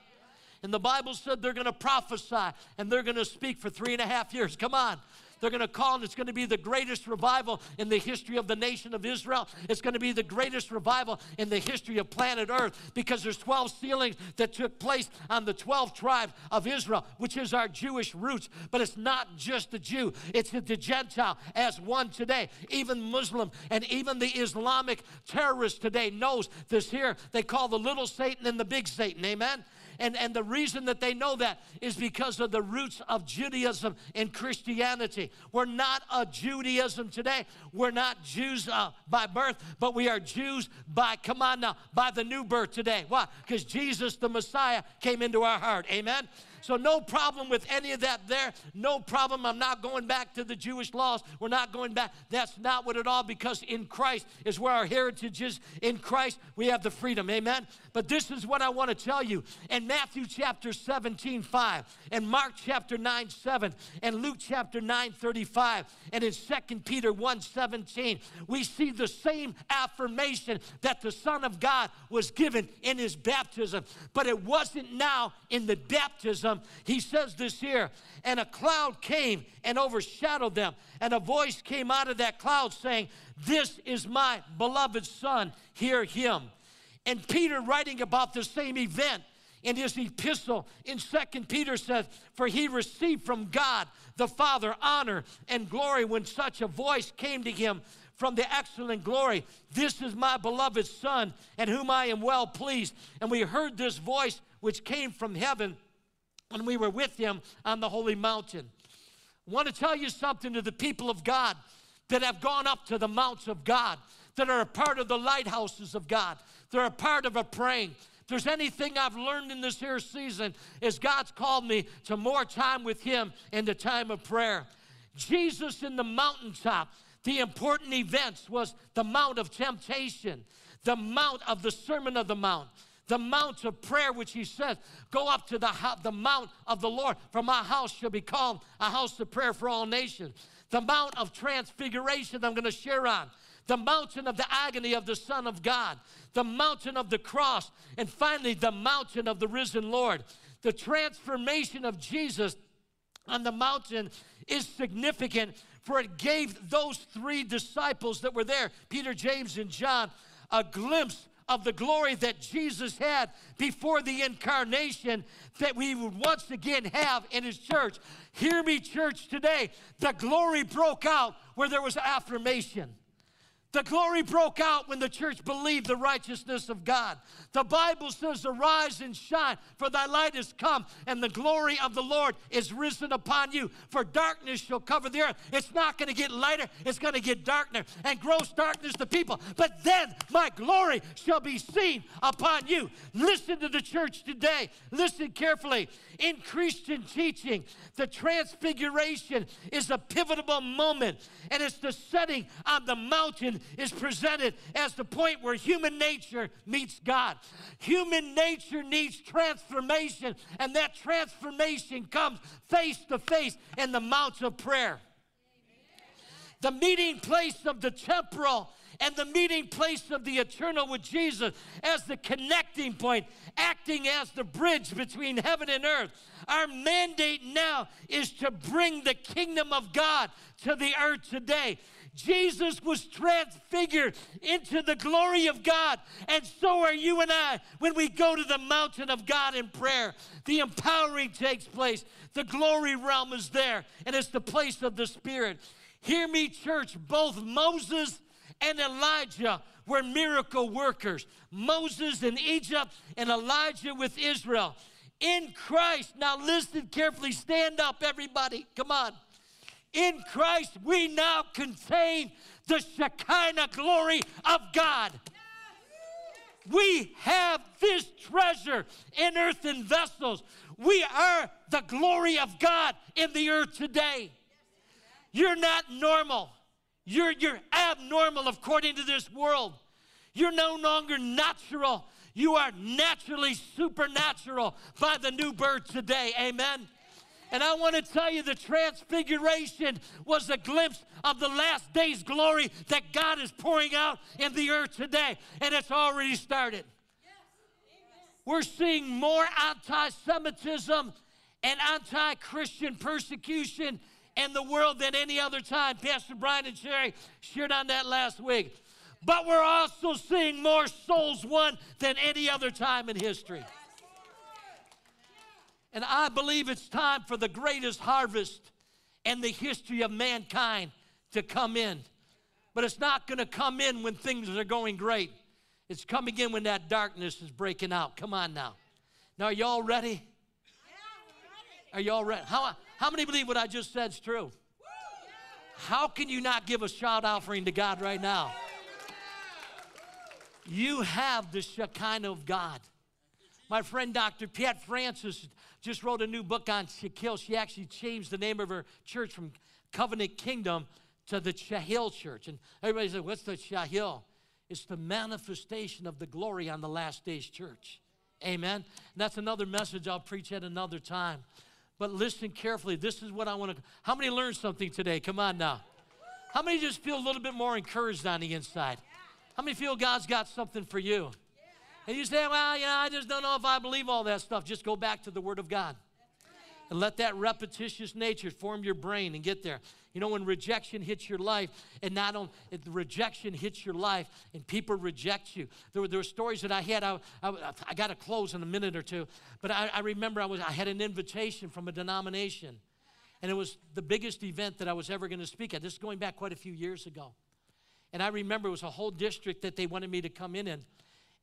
And the Bible said they're going to prophesy and they're going to speak for three and a half years. Come on. They're going to call, and it's going to be the greatest revival in the history of the nation of Israel. It's going to be the greatest revival in the history of planet Earth because there's 12 sealings that took place on the 12 tribes of Israel, which is our Jewish roots. But it's not just the Jew, it's the Gentile as one today. Even Muslim and even the Islamic terrorist today knows this here. They call the little Satan and the big Satan. Amen? And, and the reason that they know that is because of the roots of Judaism and Christianity. We're not a Judaism today. We're not Jews uh, by birth, but we are Jews by, come on now, by the new birth today. Why? Because Jesus, the Messiah, came into our heart. Amen? So, no problem with any of that there. No problem. I'm not going back to the Jewish laws. We're not going back. That's not what at all, because in Christ is where our heritage is. In Christ, we have the freedom. Amen. But this is what I want to tell you. In Matthew chapter 17, 5, and Mark chapter 9, 7, and Luke chapter 9, 35, and in 2 Peter 1, 17, we see the same affirmation that the Son of God was given in his baptism. But it wasn't now in the baptism he says this here, and a cloud came and overshadowed them, and a voice came out of that cloud saying, This is my beloved Son, hear him. And Peter, writing about the same event in his epistle in Second Peter says, For he received from God the Father honor and glory when such a voice came to him from the excellent glory. This is my beloved Son, and whom I am well pleased. And we heard this voice which came from heaven when we were with him on the holy mountain. I want to tell you something to the people of God that have gone up to the mounts of God, that are a part of the lighthouses of God, they're a part of a praying. If there's anything I've learned in this here season, is God's called me to more time with Him in the time of prayer. Jesus in the mountaintop, the important events was the Mount of Temptation, the Mount of the Sermon of the Mount the mount of prayer, which he says, Go up to the, the mount of the Lord, for my house shall be called a house of prayer for all nations. The mount of transfiguration I'm going to share on. The mountain of the agony of the Son of God. The mountain of the cross. And finally, the mountain of the risen Lord. The transformation of Jesus on the mountain is significant, for it gave those three disciples that were there, Peter, James, and John, a glimpse of the glory that Jesus had before the incarnation that we would once again have in his church. Hear me, church, today. The glory broke out where there was affirmation. The glory broke out when the church believed the righteousness of God. The Bible says, Arise and shine, for thy light is come, and the glory of the Lord is risen upon you. For darkness shall cover the earth. It's not going to get lighter, it's going to get darker, and gross darkness the people. But then my glory shall be seen upon you. Listen to the church today. Listen carefully. In Christian teaching, the transfiguration is a pivotal moment, and it's the setting on the mountain is presented as the point where human nature meets God. Human nature needs transformation, and that transformation comes face to face in the Mount of Prayer. The meeting place of the temporal and the meeting place of the eternal with Jesus as the connecting point, acting as the bridge between heaven and earth. Our mandate now is to bring the kingdom of God to the earth today. Jesus was transfigured into the glory of God, and so are you and I when we go to the mountain of God in prayer. The empowering takes place, the glory realm is there, and it's the place of the Spirit. Hear me, church, both Moses and Elijah were miracle workers. Moses in Egypt and Elijah with Israel. In Christ, now listen carefully, stand up, everybody, come on. In Christ, we now contain the Shekinah glory of God. We have this treasure in earthen vessels. We are the glory of God in the earth today. You're not normal. You're, you're abnormal according to this world. You're no longer natural. You are naturally supernatural by the new birth today. Amen. And I want to tell you the transfiguration was a glimpse of the last day's glory that God is pouring out in the earth today. And it's already started. We're seeing more anti Semitism and anti Christian persecution in the world than any other time. Pastor Brian and Sheri shared on that last week. But we're also seeing more souls won than any other time in history. And I believe it's time for the greatest harvest in the history of mankind to come in. But it's not going to come in when things are going great. It's coming in when that darkness is breaking out. Come on now. Now, are y'all ready? Are y'all ready? How, how many believe what I just said is true? How can you not give a shout offering to God right now? You have the Shekinah of God. My friend Dr. Pat Francis just wrote a new book on Shekinah. She actually changed the name of her church from Covenant Kingdom to the Shahil Church. And everybody said, What's the Shahil? It's the manifestation of the glory on the last days church. Amen. And that's another message I'll preach at another time. But listen carefully. This is what I want to. How many learned something today? Come on now. How many just feel a little bit more encouraged on the inside? How many feel God's got something for you? And you say, well, you know, I just don't know if I believe all that stuff. Just go back to the Word of God. And let that repetitious nature form your brain and get there. You know, when rejection hits your life, and not only rejection hits your life, and people reject you. There were, there were stories that I had. I, I, I got to close in a minute or two, but I, I remember I was I had an invitation from a denomination, and it was the biggest event that I was ever going to speak at. This is going back quite a few years ago, and I remember it was a whole district that they wanted me to come in in,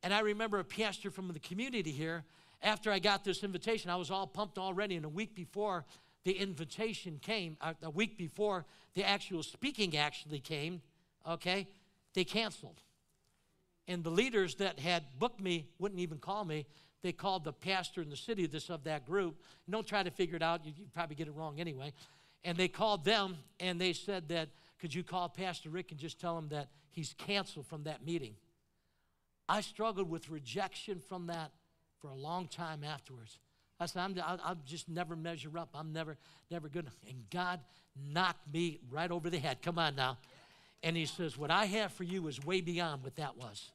and I remember a pastor from the community here. After I got this invitation, I was all pumped already, and a week before the invitation came, uh, a week before the actual speaking actually came, okay, they canceled. And the leaders that had booked me wouldn't even call me. They called the pastor in the city this of that group. Don't try to figure it out, you probably get it wrong anyway. And they called them and they said that, could you call Pastor Rick and just tell him that he's canceled from that meeting? I struggled with rejection from that for a long time afterwards. I said, I'm, I'll, I'll, just never measure up. I'm never, never good. And God knocked me right over the head. Come on now. And He says, What I have for you is way beyond what that was.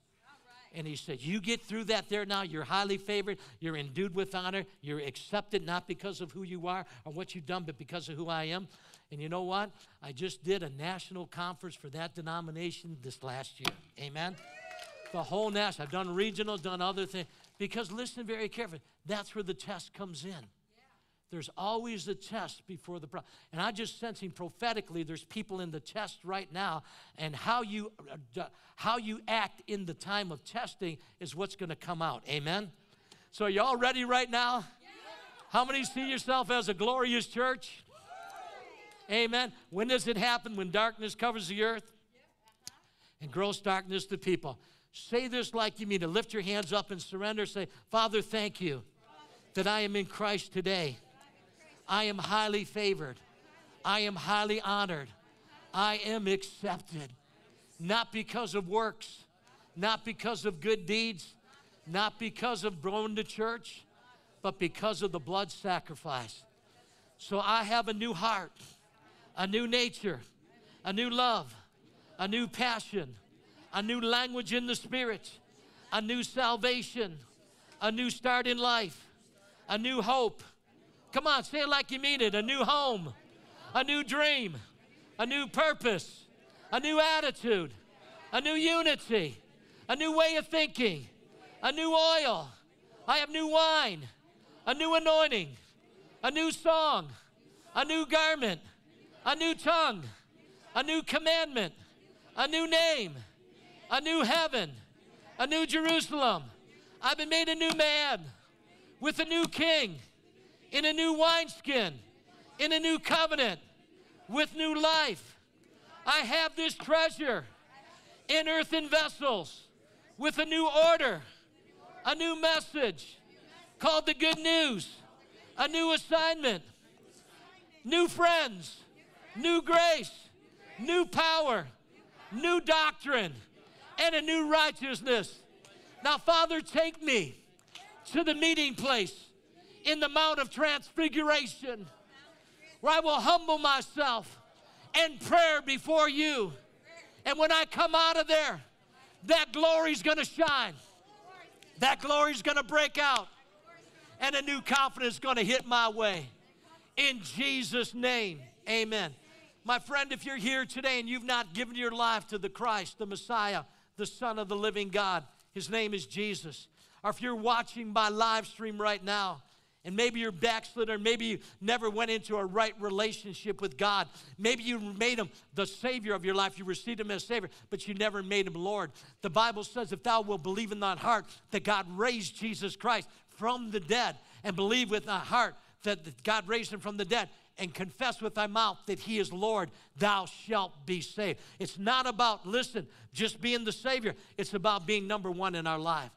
And he said, You get through that there now. You're highly favored. You're endued with honor. You're accepted not because of who you are or what you've done, but because of who I am. And you know what? I just did a national conference for that denomination this last year. Amen? The whole national. I've done regionals, done other things. Because listen very carefully, that's where the test comes in. There's always a test before the problem. And I'm just sensing prophetically there's people in the test right now, and how you, uh, how you act in the time of testing is what's going to come out. Amen? So, are y'all ready right now? How many see yourself as a glorious church? Amen. When does it happen? When darkness covers the earth and gross darkness the people. Say this like you mean to lift your hands up and surrender. Say, Father, thank you that I am in Christ today. I am highly favored. I am highly honored. I am accepted. Not because of works, not because of good deeds, not because of going to church, but because of the blood sacrifice. So I have a new heart, a new nature, a new love, a new passion a new language in the Spirit, a new salvation, a new start in life, a new hope. Come on, say it like you mean it a new home, a new dream, a new purpose, a new attitude, a new unity, a new way of thinking, a new oil. I have new wine, a new anointing, a new song, a new garment, a new tongue, a new commandment, a new name a new heaven, a new Jerusalem. I've been made a new man with a new king, in a new wineskin, in a new covenant, with new life. I have this treasure in earthen vessels with a new order, a new message called the good news, a new assignment, new friends, new grace, new power, new doctrine and a new righteousness. Now, Father, take me to the meeting place in the Mount of Transfiguration where I will humble myself in prayer before you. And when I come out of there, that glory's gonna shine. That glory's gonna break out. And a new confidence gonna hit my way. In Jesus' name, amen. My friend, if you're here today and you've not given your life to the Christ, the Messiah, the Son of the living God, his name is Jesus. Or if you're watching my live stream right now, and maybe you're backslid, or maybe you never went into a right relationship with God. Maybe you made Him the Savior of your life. You received Him as Savior, but you never made Him Lord. The Bible says, if thou wilt believe in thine heart that God raised Jesus Christ from the dead, and believe with thy heart that God raised Him from the dead, and confess with thy mouth that he is Lord, thou shalt be saved. It's not about, listen, just being the Savior. It's about being number one in our life.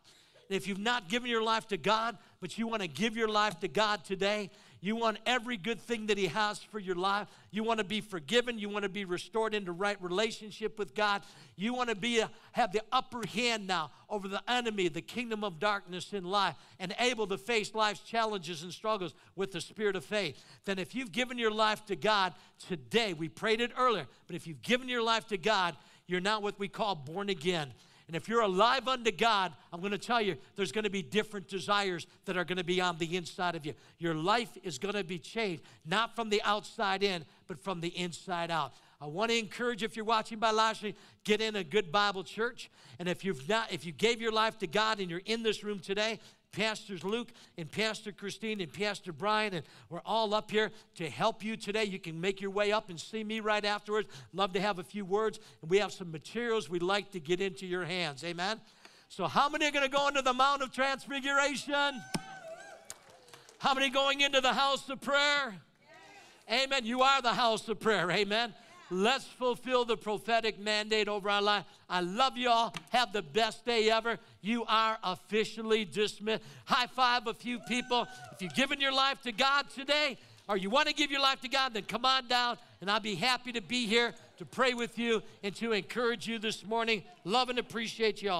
And if you've not given your life to God, but you want to give your life to God today, you want every good thing that He has for your life. You want to be forgiven. You want to be restored into right relationship with God. You want to be a, have the upper hand now over the enemy, the kingdom of darkness in life, and able to face life's challenges and struggles with the spirit of faith. Then, if you've given your life to God today, we prayed it earlier, but if you've given your life to God, you're now what we call born again. And if you're alive unto God, I'm going to tell you, there's going to be different desires that are going to be on the inside of you. Your life is going to be changed, not from the outside in, but from the inside out. I want to encourage if you're watching by live stream, get in a good Bible church. And if you've not, if you gave your life to God and you're in this room today, Pastors Luke and Pastor Christine and Pastor Brian, and we're all up here to help you today. You can make your way up and see me right afterwards. Love to have a few words, and we have some materials we'd like to get into your hands. Amen. So, how many are going to go into the Mount of Transfiguration? How many going into the house of prayer? Amen. You are the house of prayer. Amen. Let's fulfill the prophetic mandate over our life. I love you all. Have the best day ever. You are officially dismissed. High five a few people. If you've given your life to God today, or you want to give your life to God, then come on down, and I'll be happy to be here to pray with you and to encourage you this morning. Love and appreciate you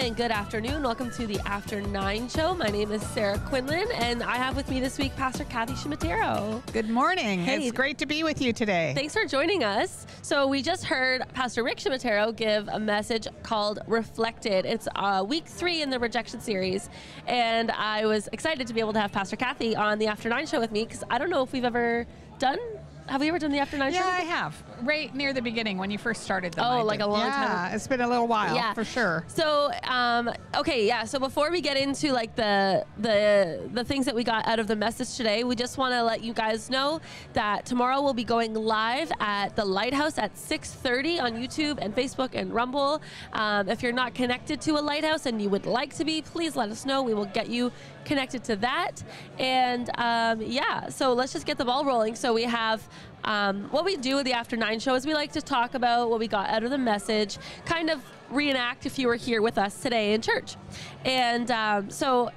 and good afternoon. Welcome to the After Nine Show. My name is Sarah Quinlan, and I have with me this week Pastor Kathy Shimatero. Good morning. Hey. It's great to be with you today. Thanks for joining us. So, we just heard Pastor Rick Shimatero give a message called Reflected. It's uh, week three in the rejection series, and I was excited to be able to have Pastor Kathy on the After Nine Show with me because I don't know if we've ever done. Have we ever done the After Nine yeah, Show? I have. Right near the beginning when you first started them. Oh, I like did. a long yeah, time Yeah, it's been a little while, Yeah. for sure. So, um, okay, yeah. So before we get into like the the the things that we got out of the message today, we just want to let you guys know that tomorrow we'll be going live at the Lighthouse at 6:30 on YouTube and Facebook and Rumble. Um, if you're not connected to a Lighthouse and you would like to be, please let us know. We will get you connected to that. And um, yeah, so let's just get the ball rolling. So we have um, what we do with the After Nine show is we like to talk about what we got out of the message, kind of reenact if you were here with us today in church. And um, so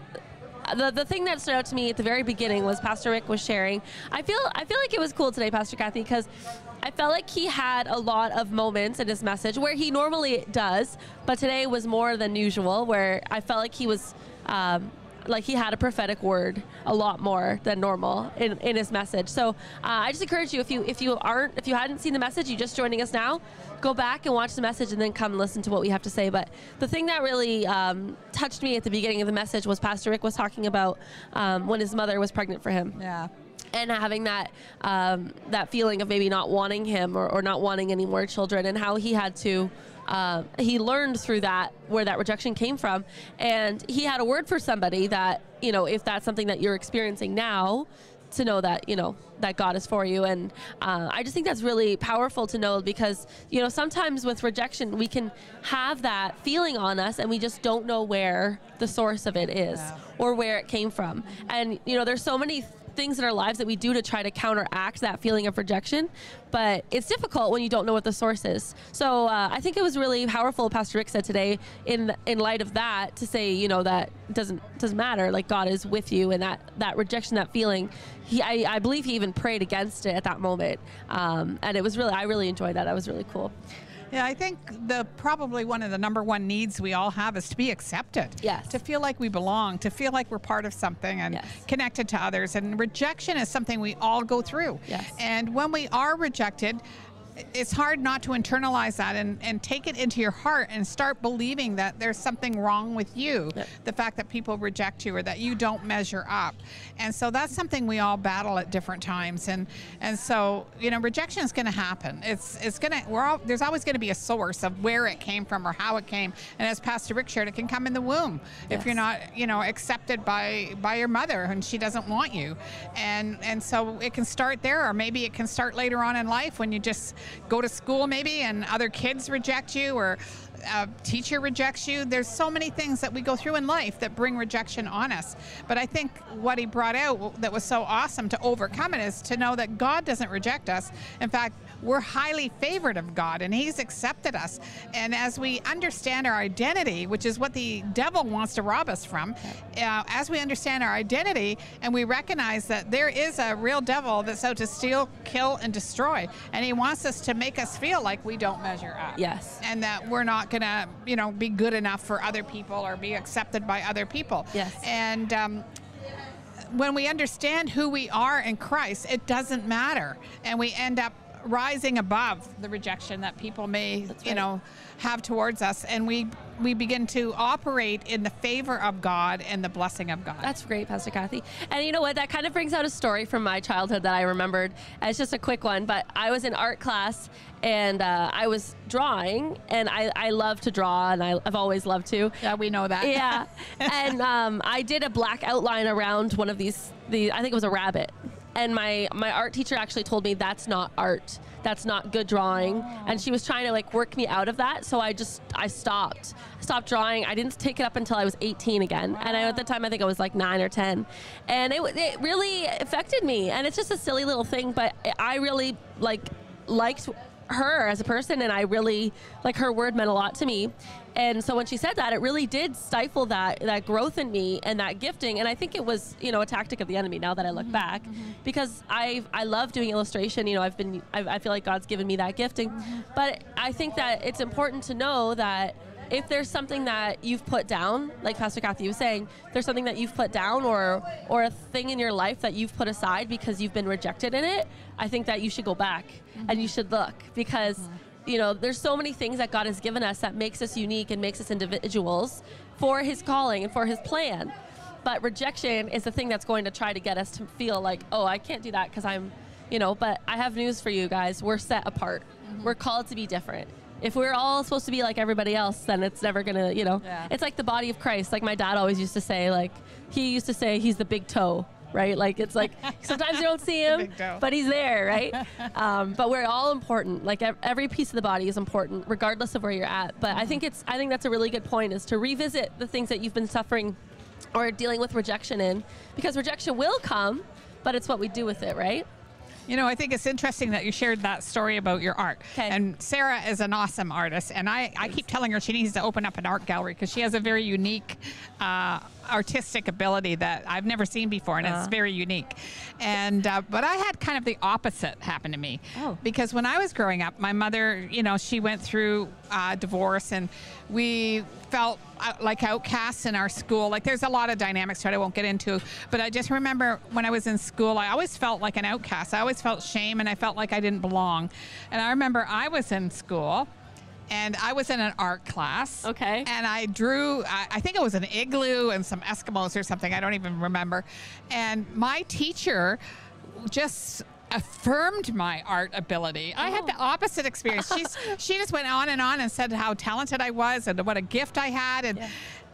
the, the thing that stood out to me at the very beginning was Pastor Rick was sharing. I feel I feel like it was cool today, Pastor Kathy, because I felt like he had a lot of moments in his message where he normally does, but today was more than usual. Where I felt like he was. Um, like he had a prophetic word a lot more than normal in, in his message. So uh, I just encourage you if you if you aren't if you hadn't seen the message, you just joining us now, go back and watch the message and then come listen to what we have to say. But the thing that really um, touched me at the beginning of the message was Pastor Rick was talking about um, when his mother was pregnant for him Yeah. and having that um, that feeling of maybe not wanting him or, or not wanting any more children and how he had to uh, he learned through that where that rejection came from. And he had a word for somebody that you know if that's something that you're experiencing now to know that you know that God is for you, and uh, I just think that's really powerful to know because you know sometimes with rejection we can have that feeling on us, and we just don't know where the source of it is Yeah. or where it came from, and you know there's so many things in our lives that we do to try to counteract that feeling of rejection. But it's difficult when you don't know what the source is. So uh, I think it was really powerful, Pastor Rick said today, in in light of that, to say, you know, that doesn't doesn't matter. Like God is with you, and that that rejection, that feeling, he I, I believe he even prayed against it at that moment. Um, and it was really I really enjoyed that. That was really cool. Yeah, I think the probably one of the number one needs we all have is to be accepted. Yes. To feel like we belong, to feel like we're part of something and Yes. connected to others. And rejection is something we all go through. Yes. And when we are rejected, it's hard not to internalize that and, and take it into your heart and start believing that there's something wrong with you. Yep. The fact that people reject you or that you don't measure up. And so that's something we all battle at different times. And and so, you know, rejection is gonna happen. It's it's gonna we're all there's always gonna be a source of where it came from or how it came. And as Pastor Rick shared, it can come in the womb if you're not, you know, accepted by by your mother and she doesn't want you. And and so it can start there or maybe it can start later on in life when you just go to school maybe and other kids reject you or a teacher rejects you. There's so many things that we go through in life that bring rejection on us. But I think what he brought out that was so awesome to overcome it is to know that God doesn't reject us. In fact, we're highly favored of God and He's accepted us. And as we understand our identity, which is what the devil wants to rob us from, uh, as we understand our identity and we recognize that there is a real devil that's out to steal, kill, and destroy, and he wants us to make us feel like we don't measure up Yes. and that we're not going to, you know, be good enough for other people or be accepted by other people. Yes. And um, when we understand who we are in Christ, it doesn't matter, and we end up rising above the rejection that people may, That's you know, have towards us, and we we begin to operate in the favor of God and the blessing of God. That's great, Pastor Kathy. And you know what? That kind of brings out a story from my childhood that I remembered. It's just a quick one, but I was in art class and uh, I was drawing, and I, I love to draw, and I, I've always loved to. yeah, we know that. Yeah. and um, I did a black outline around one of these, the I think it was a rabbit. And my, my art teacher actually told me that's not art. That's not good drawing. And she was trying to like work me out of that. So I just, I stopped. Stopped drawing. I didn't take it up until I was 18 again. And I, at the time, I think I was like nine or 10. And it, it really affected me. And it's just a silly little thing, but I really like liked her as a person and I really like her word meant a lot to me. And so when she said that, it really did stifle that that growth in me and that gifting. And I think it was, you know, a tactic of the enemy now that I look mm-hmm. back, mm-hmm. because I I love doing illustration. You know, I've been I, I feel like God's given me that gifting, mm-hmm. but I think that it's important to know that if there's something that you've put down, like Pastor Kathy was saying, there's something that you've put down or or a thing in your life that you've put aside because you've been rejected in it, I think that you should go back and you should look. Because you know, there's so many things that God has given us that makes us unique and makes us individuals for his calling and for his plan. But rejection is the thing that's going to try to get us to feel like, "Oh, I can't do that because I'm, you know, but I have news for you guys. We're set apart. Mm-hmm. We're called to be different. If we're all supposed to be like everybody else, then it's never going to, you know. Yeah. It's like the body of Christ. Like my dad always used to say like he used to say he's the big toe, right? Like it's like sometimes you don't see him, but he's there, right? um, but we're all important. Like every piece of the body is important, regardless of where you're at. But I think it's I think that's a really good point is to revisit the things that you've been suffering or dealing with rejection in, because rejection will come, but it's what we do with it, right? You know, I think it's interesting that you shared that story about your art. 'Kay. And Sarah is an awesome artist, and I, I keep telling her she needs to open up an art gallery because she has a very unique uh, artistic ability that I've never seen before, and Uh-huh. it's very unique. And uh, but I had kind of the opposite happen to me Oh. because when I was growing up, my mother, you know, she went through uh, divorce, and we felt uh, like outcasts in our school. Like there's a lot of dynamics to it I won't get into, but I just remember when I was in school, I always felt like an outcast. I always felt shame and I felt like I didn't belong. And I remember I was in school and I was in an art class. Okay. And I drew, I, I think it was an igloo and some Eskimos or something. I don't even remember. And my teacher just affirmed my art ability. I had the oh. opposite experience. She's she just went on and on and said how talented I was and what a gift I had and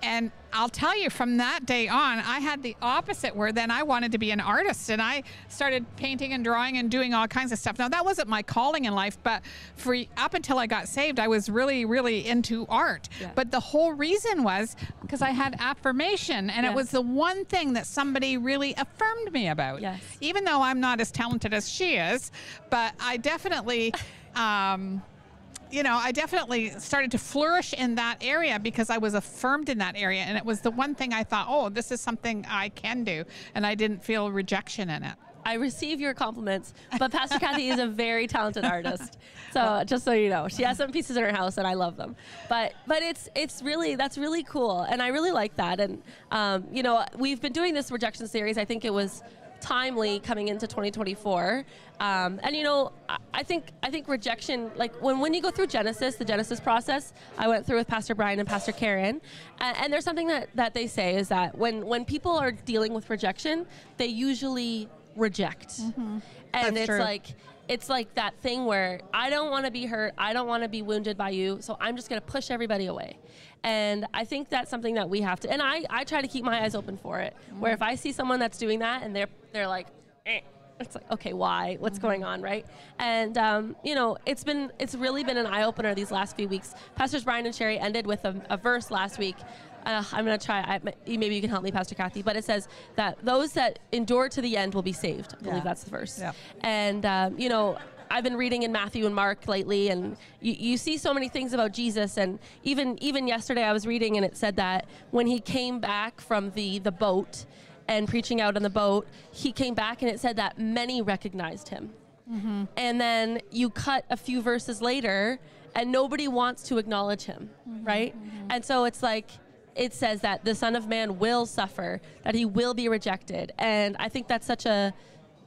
And I'll tell you, from that day on, I had the opposite where then I wanted to be an artist and I started painting and drawing and doing all kinds of stuff. Now, that wasn't my calling in life, but for up until I got saved, I was really, really into art. Yeah. But the whole reason was because I had affirmation and it was the one thing that somebody really affirmed me about. Yes. Even though I'm not as talented as she is, but I definitely. Um, you know, I definitely started to flourish in that area because I was affirmed in that area. And it was the one thing I thought, oh, this is something I can do. And I didn't feel rejection in it. I receive your compliments, but Pastor Kathy is a very talented artist. So just so you know, she has some pieces in her house, and I love them. But but it's it's really that's really cool, and I really like that. And um, you know, we've been doing this rejection series. I think it was timely coming into 2024 um, and you know I, think i think rejection like when, when you go through genesis the genesis process i went through with pastor brian and pastor karen. And, and there's something that, that they say is that when when people are dealing with rejection they usually reject. And That's it's true. like it's like that thing where I don't want to be hurt, I don't want to be wounded by you, so I'm just going to push everybody away. And I think that's something that we have to and I I try to keep my eyes open for it. Where if I see someone that's doing that and they're they're like eh, it's like okay why? What's going on right? And um, you know it's been it's really been an eye-opener these last few weeks. Pastors brian and Sheri ended with a, a verse last week uh, i'm going to try I, maybe you can help me pastor kathy but it says that those that endure to the end will be saved i believe Yeah. that's the verse Yeah. and um, you know I've been reading in Matthew and Mark lately, and you, you see so many things about Jesus. And even even yesterday, I was reading, and it said that when he came back from the the boat and preaching out on the boat, he came back, and it said that many recognized him. Mm-hmm. And then you cut a few verses later, and nobody wants to acknowledge him, right? And so it's like it says that the Son of Man will suffer, that he will be rejected, and I think that's such a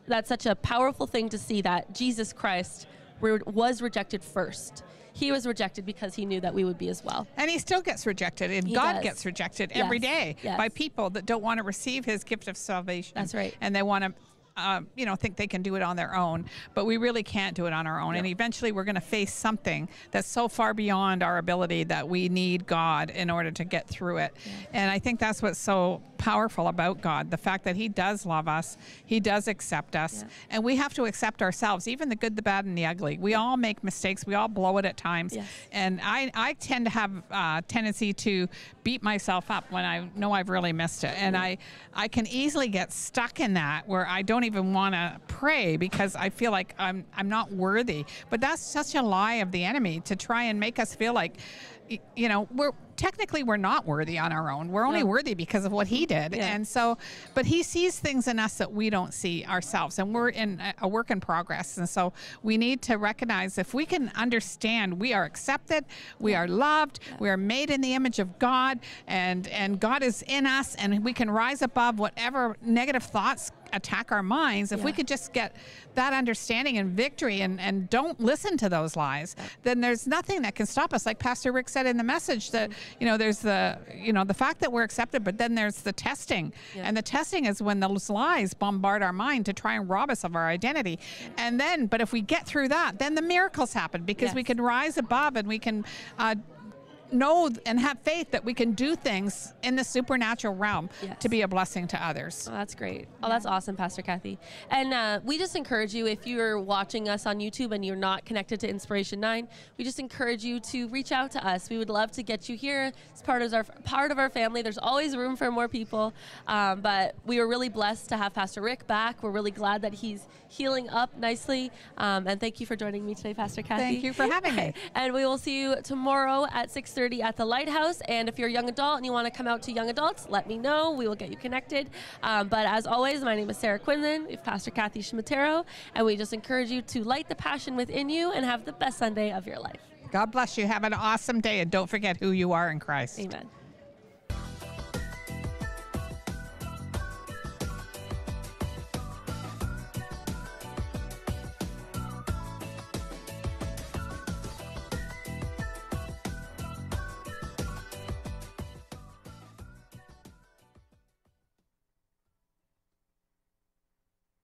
that's such a powerful thing to see that Jesus Christ was rejected first. He was rejected because he knew that we would be as well. And he still gets rejected, and He God does. gets rejected every Yes. day Yes. by people that don't want to receive his gift of salvation. That's right. And they want to. Uh, you know, think they can do it on their own, but we really can't do it on our own. And eventually, we're going to face something that's so far beyond our ability that we need God in order to get through it. And I think that's what's so powerful about God the fact that He does love us, He does accept us, Yeah. and we have to accept ourselves, even the good, the bad, and the ugly. We all make mistakes, we all blow it at times. Yes. And I, I tend to have a tendency to beat myself up when I know I've really missed it. And I, I can easily get stuck in that where I don't even want to pray because I feel like I'm, I'm not worthy. But that's such a lie of the enemy to try and make us feel like, you know, we're technically we're not worthy on our own. We're only No. worthy because of what he did. Yeah. And so, but he sees things in us that we don't see ourselves. And we're in a- a work in progress. And so we need to recognize if we can understand we are accepted, we are loved, we are made in the image of God, and, and God is in us, and we can rise above whatever negative thoughts attack our minds. If we could just get that understanding and victory and, and don't listen to those lies, then there's nothing that can stop us. Like Pastor Rick said in the message that, you know, there's the, you know, the fact that we're accepted, but then there's the testing. Yeah. And the testing is when those lies bombard our mind to try and rob us of our identity. And then, but if we get through that, then the miracles happen because we can rise above and we can uh, know and have faith that we can do things in the supernatural realm Yes. to be a blessing to others. Oh, that's great. Oh, that's awesome, Pastor Kathy. And uh, we just encourage you, if you're watching us on YouTube and you're not connected to Inspiration 9, we just encourage you to reach out to us. We would love to get you here It's part of our, part of our family. There's always room for more people. Um, but we were really blessed to have Pastor Rick back. We're really glad that he's healing up nicely. Um, and thank you for joining me today, Pastor Kathy. Thank you for having me. and we will see you tomorrow at 6.30 at the Lighthouse. And if you're a young adult and you want to come out to young adults, let me know. We will get you connected. Um, but as always, my name is Sarah Quinlan. We have Pastor Kathy Schmatero. And we just encourage you to light the passion within you and have the best Sunday of your life. God bless you. Have an awesome day and don't forget who you are in Christ. Amen.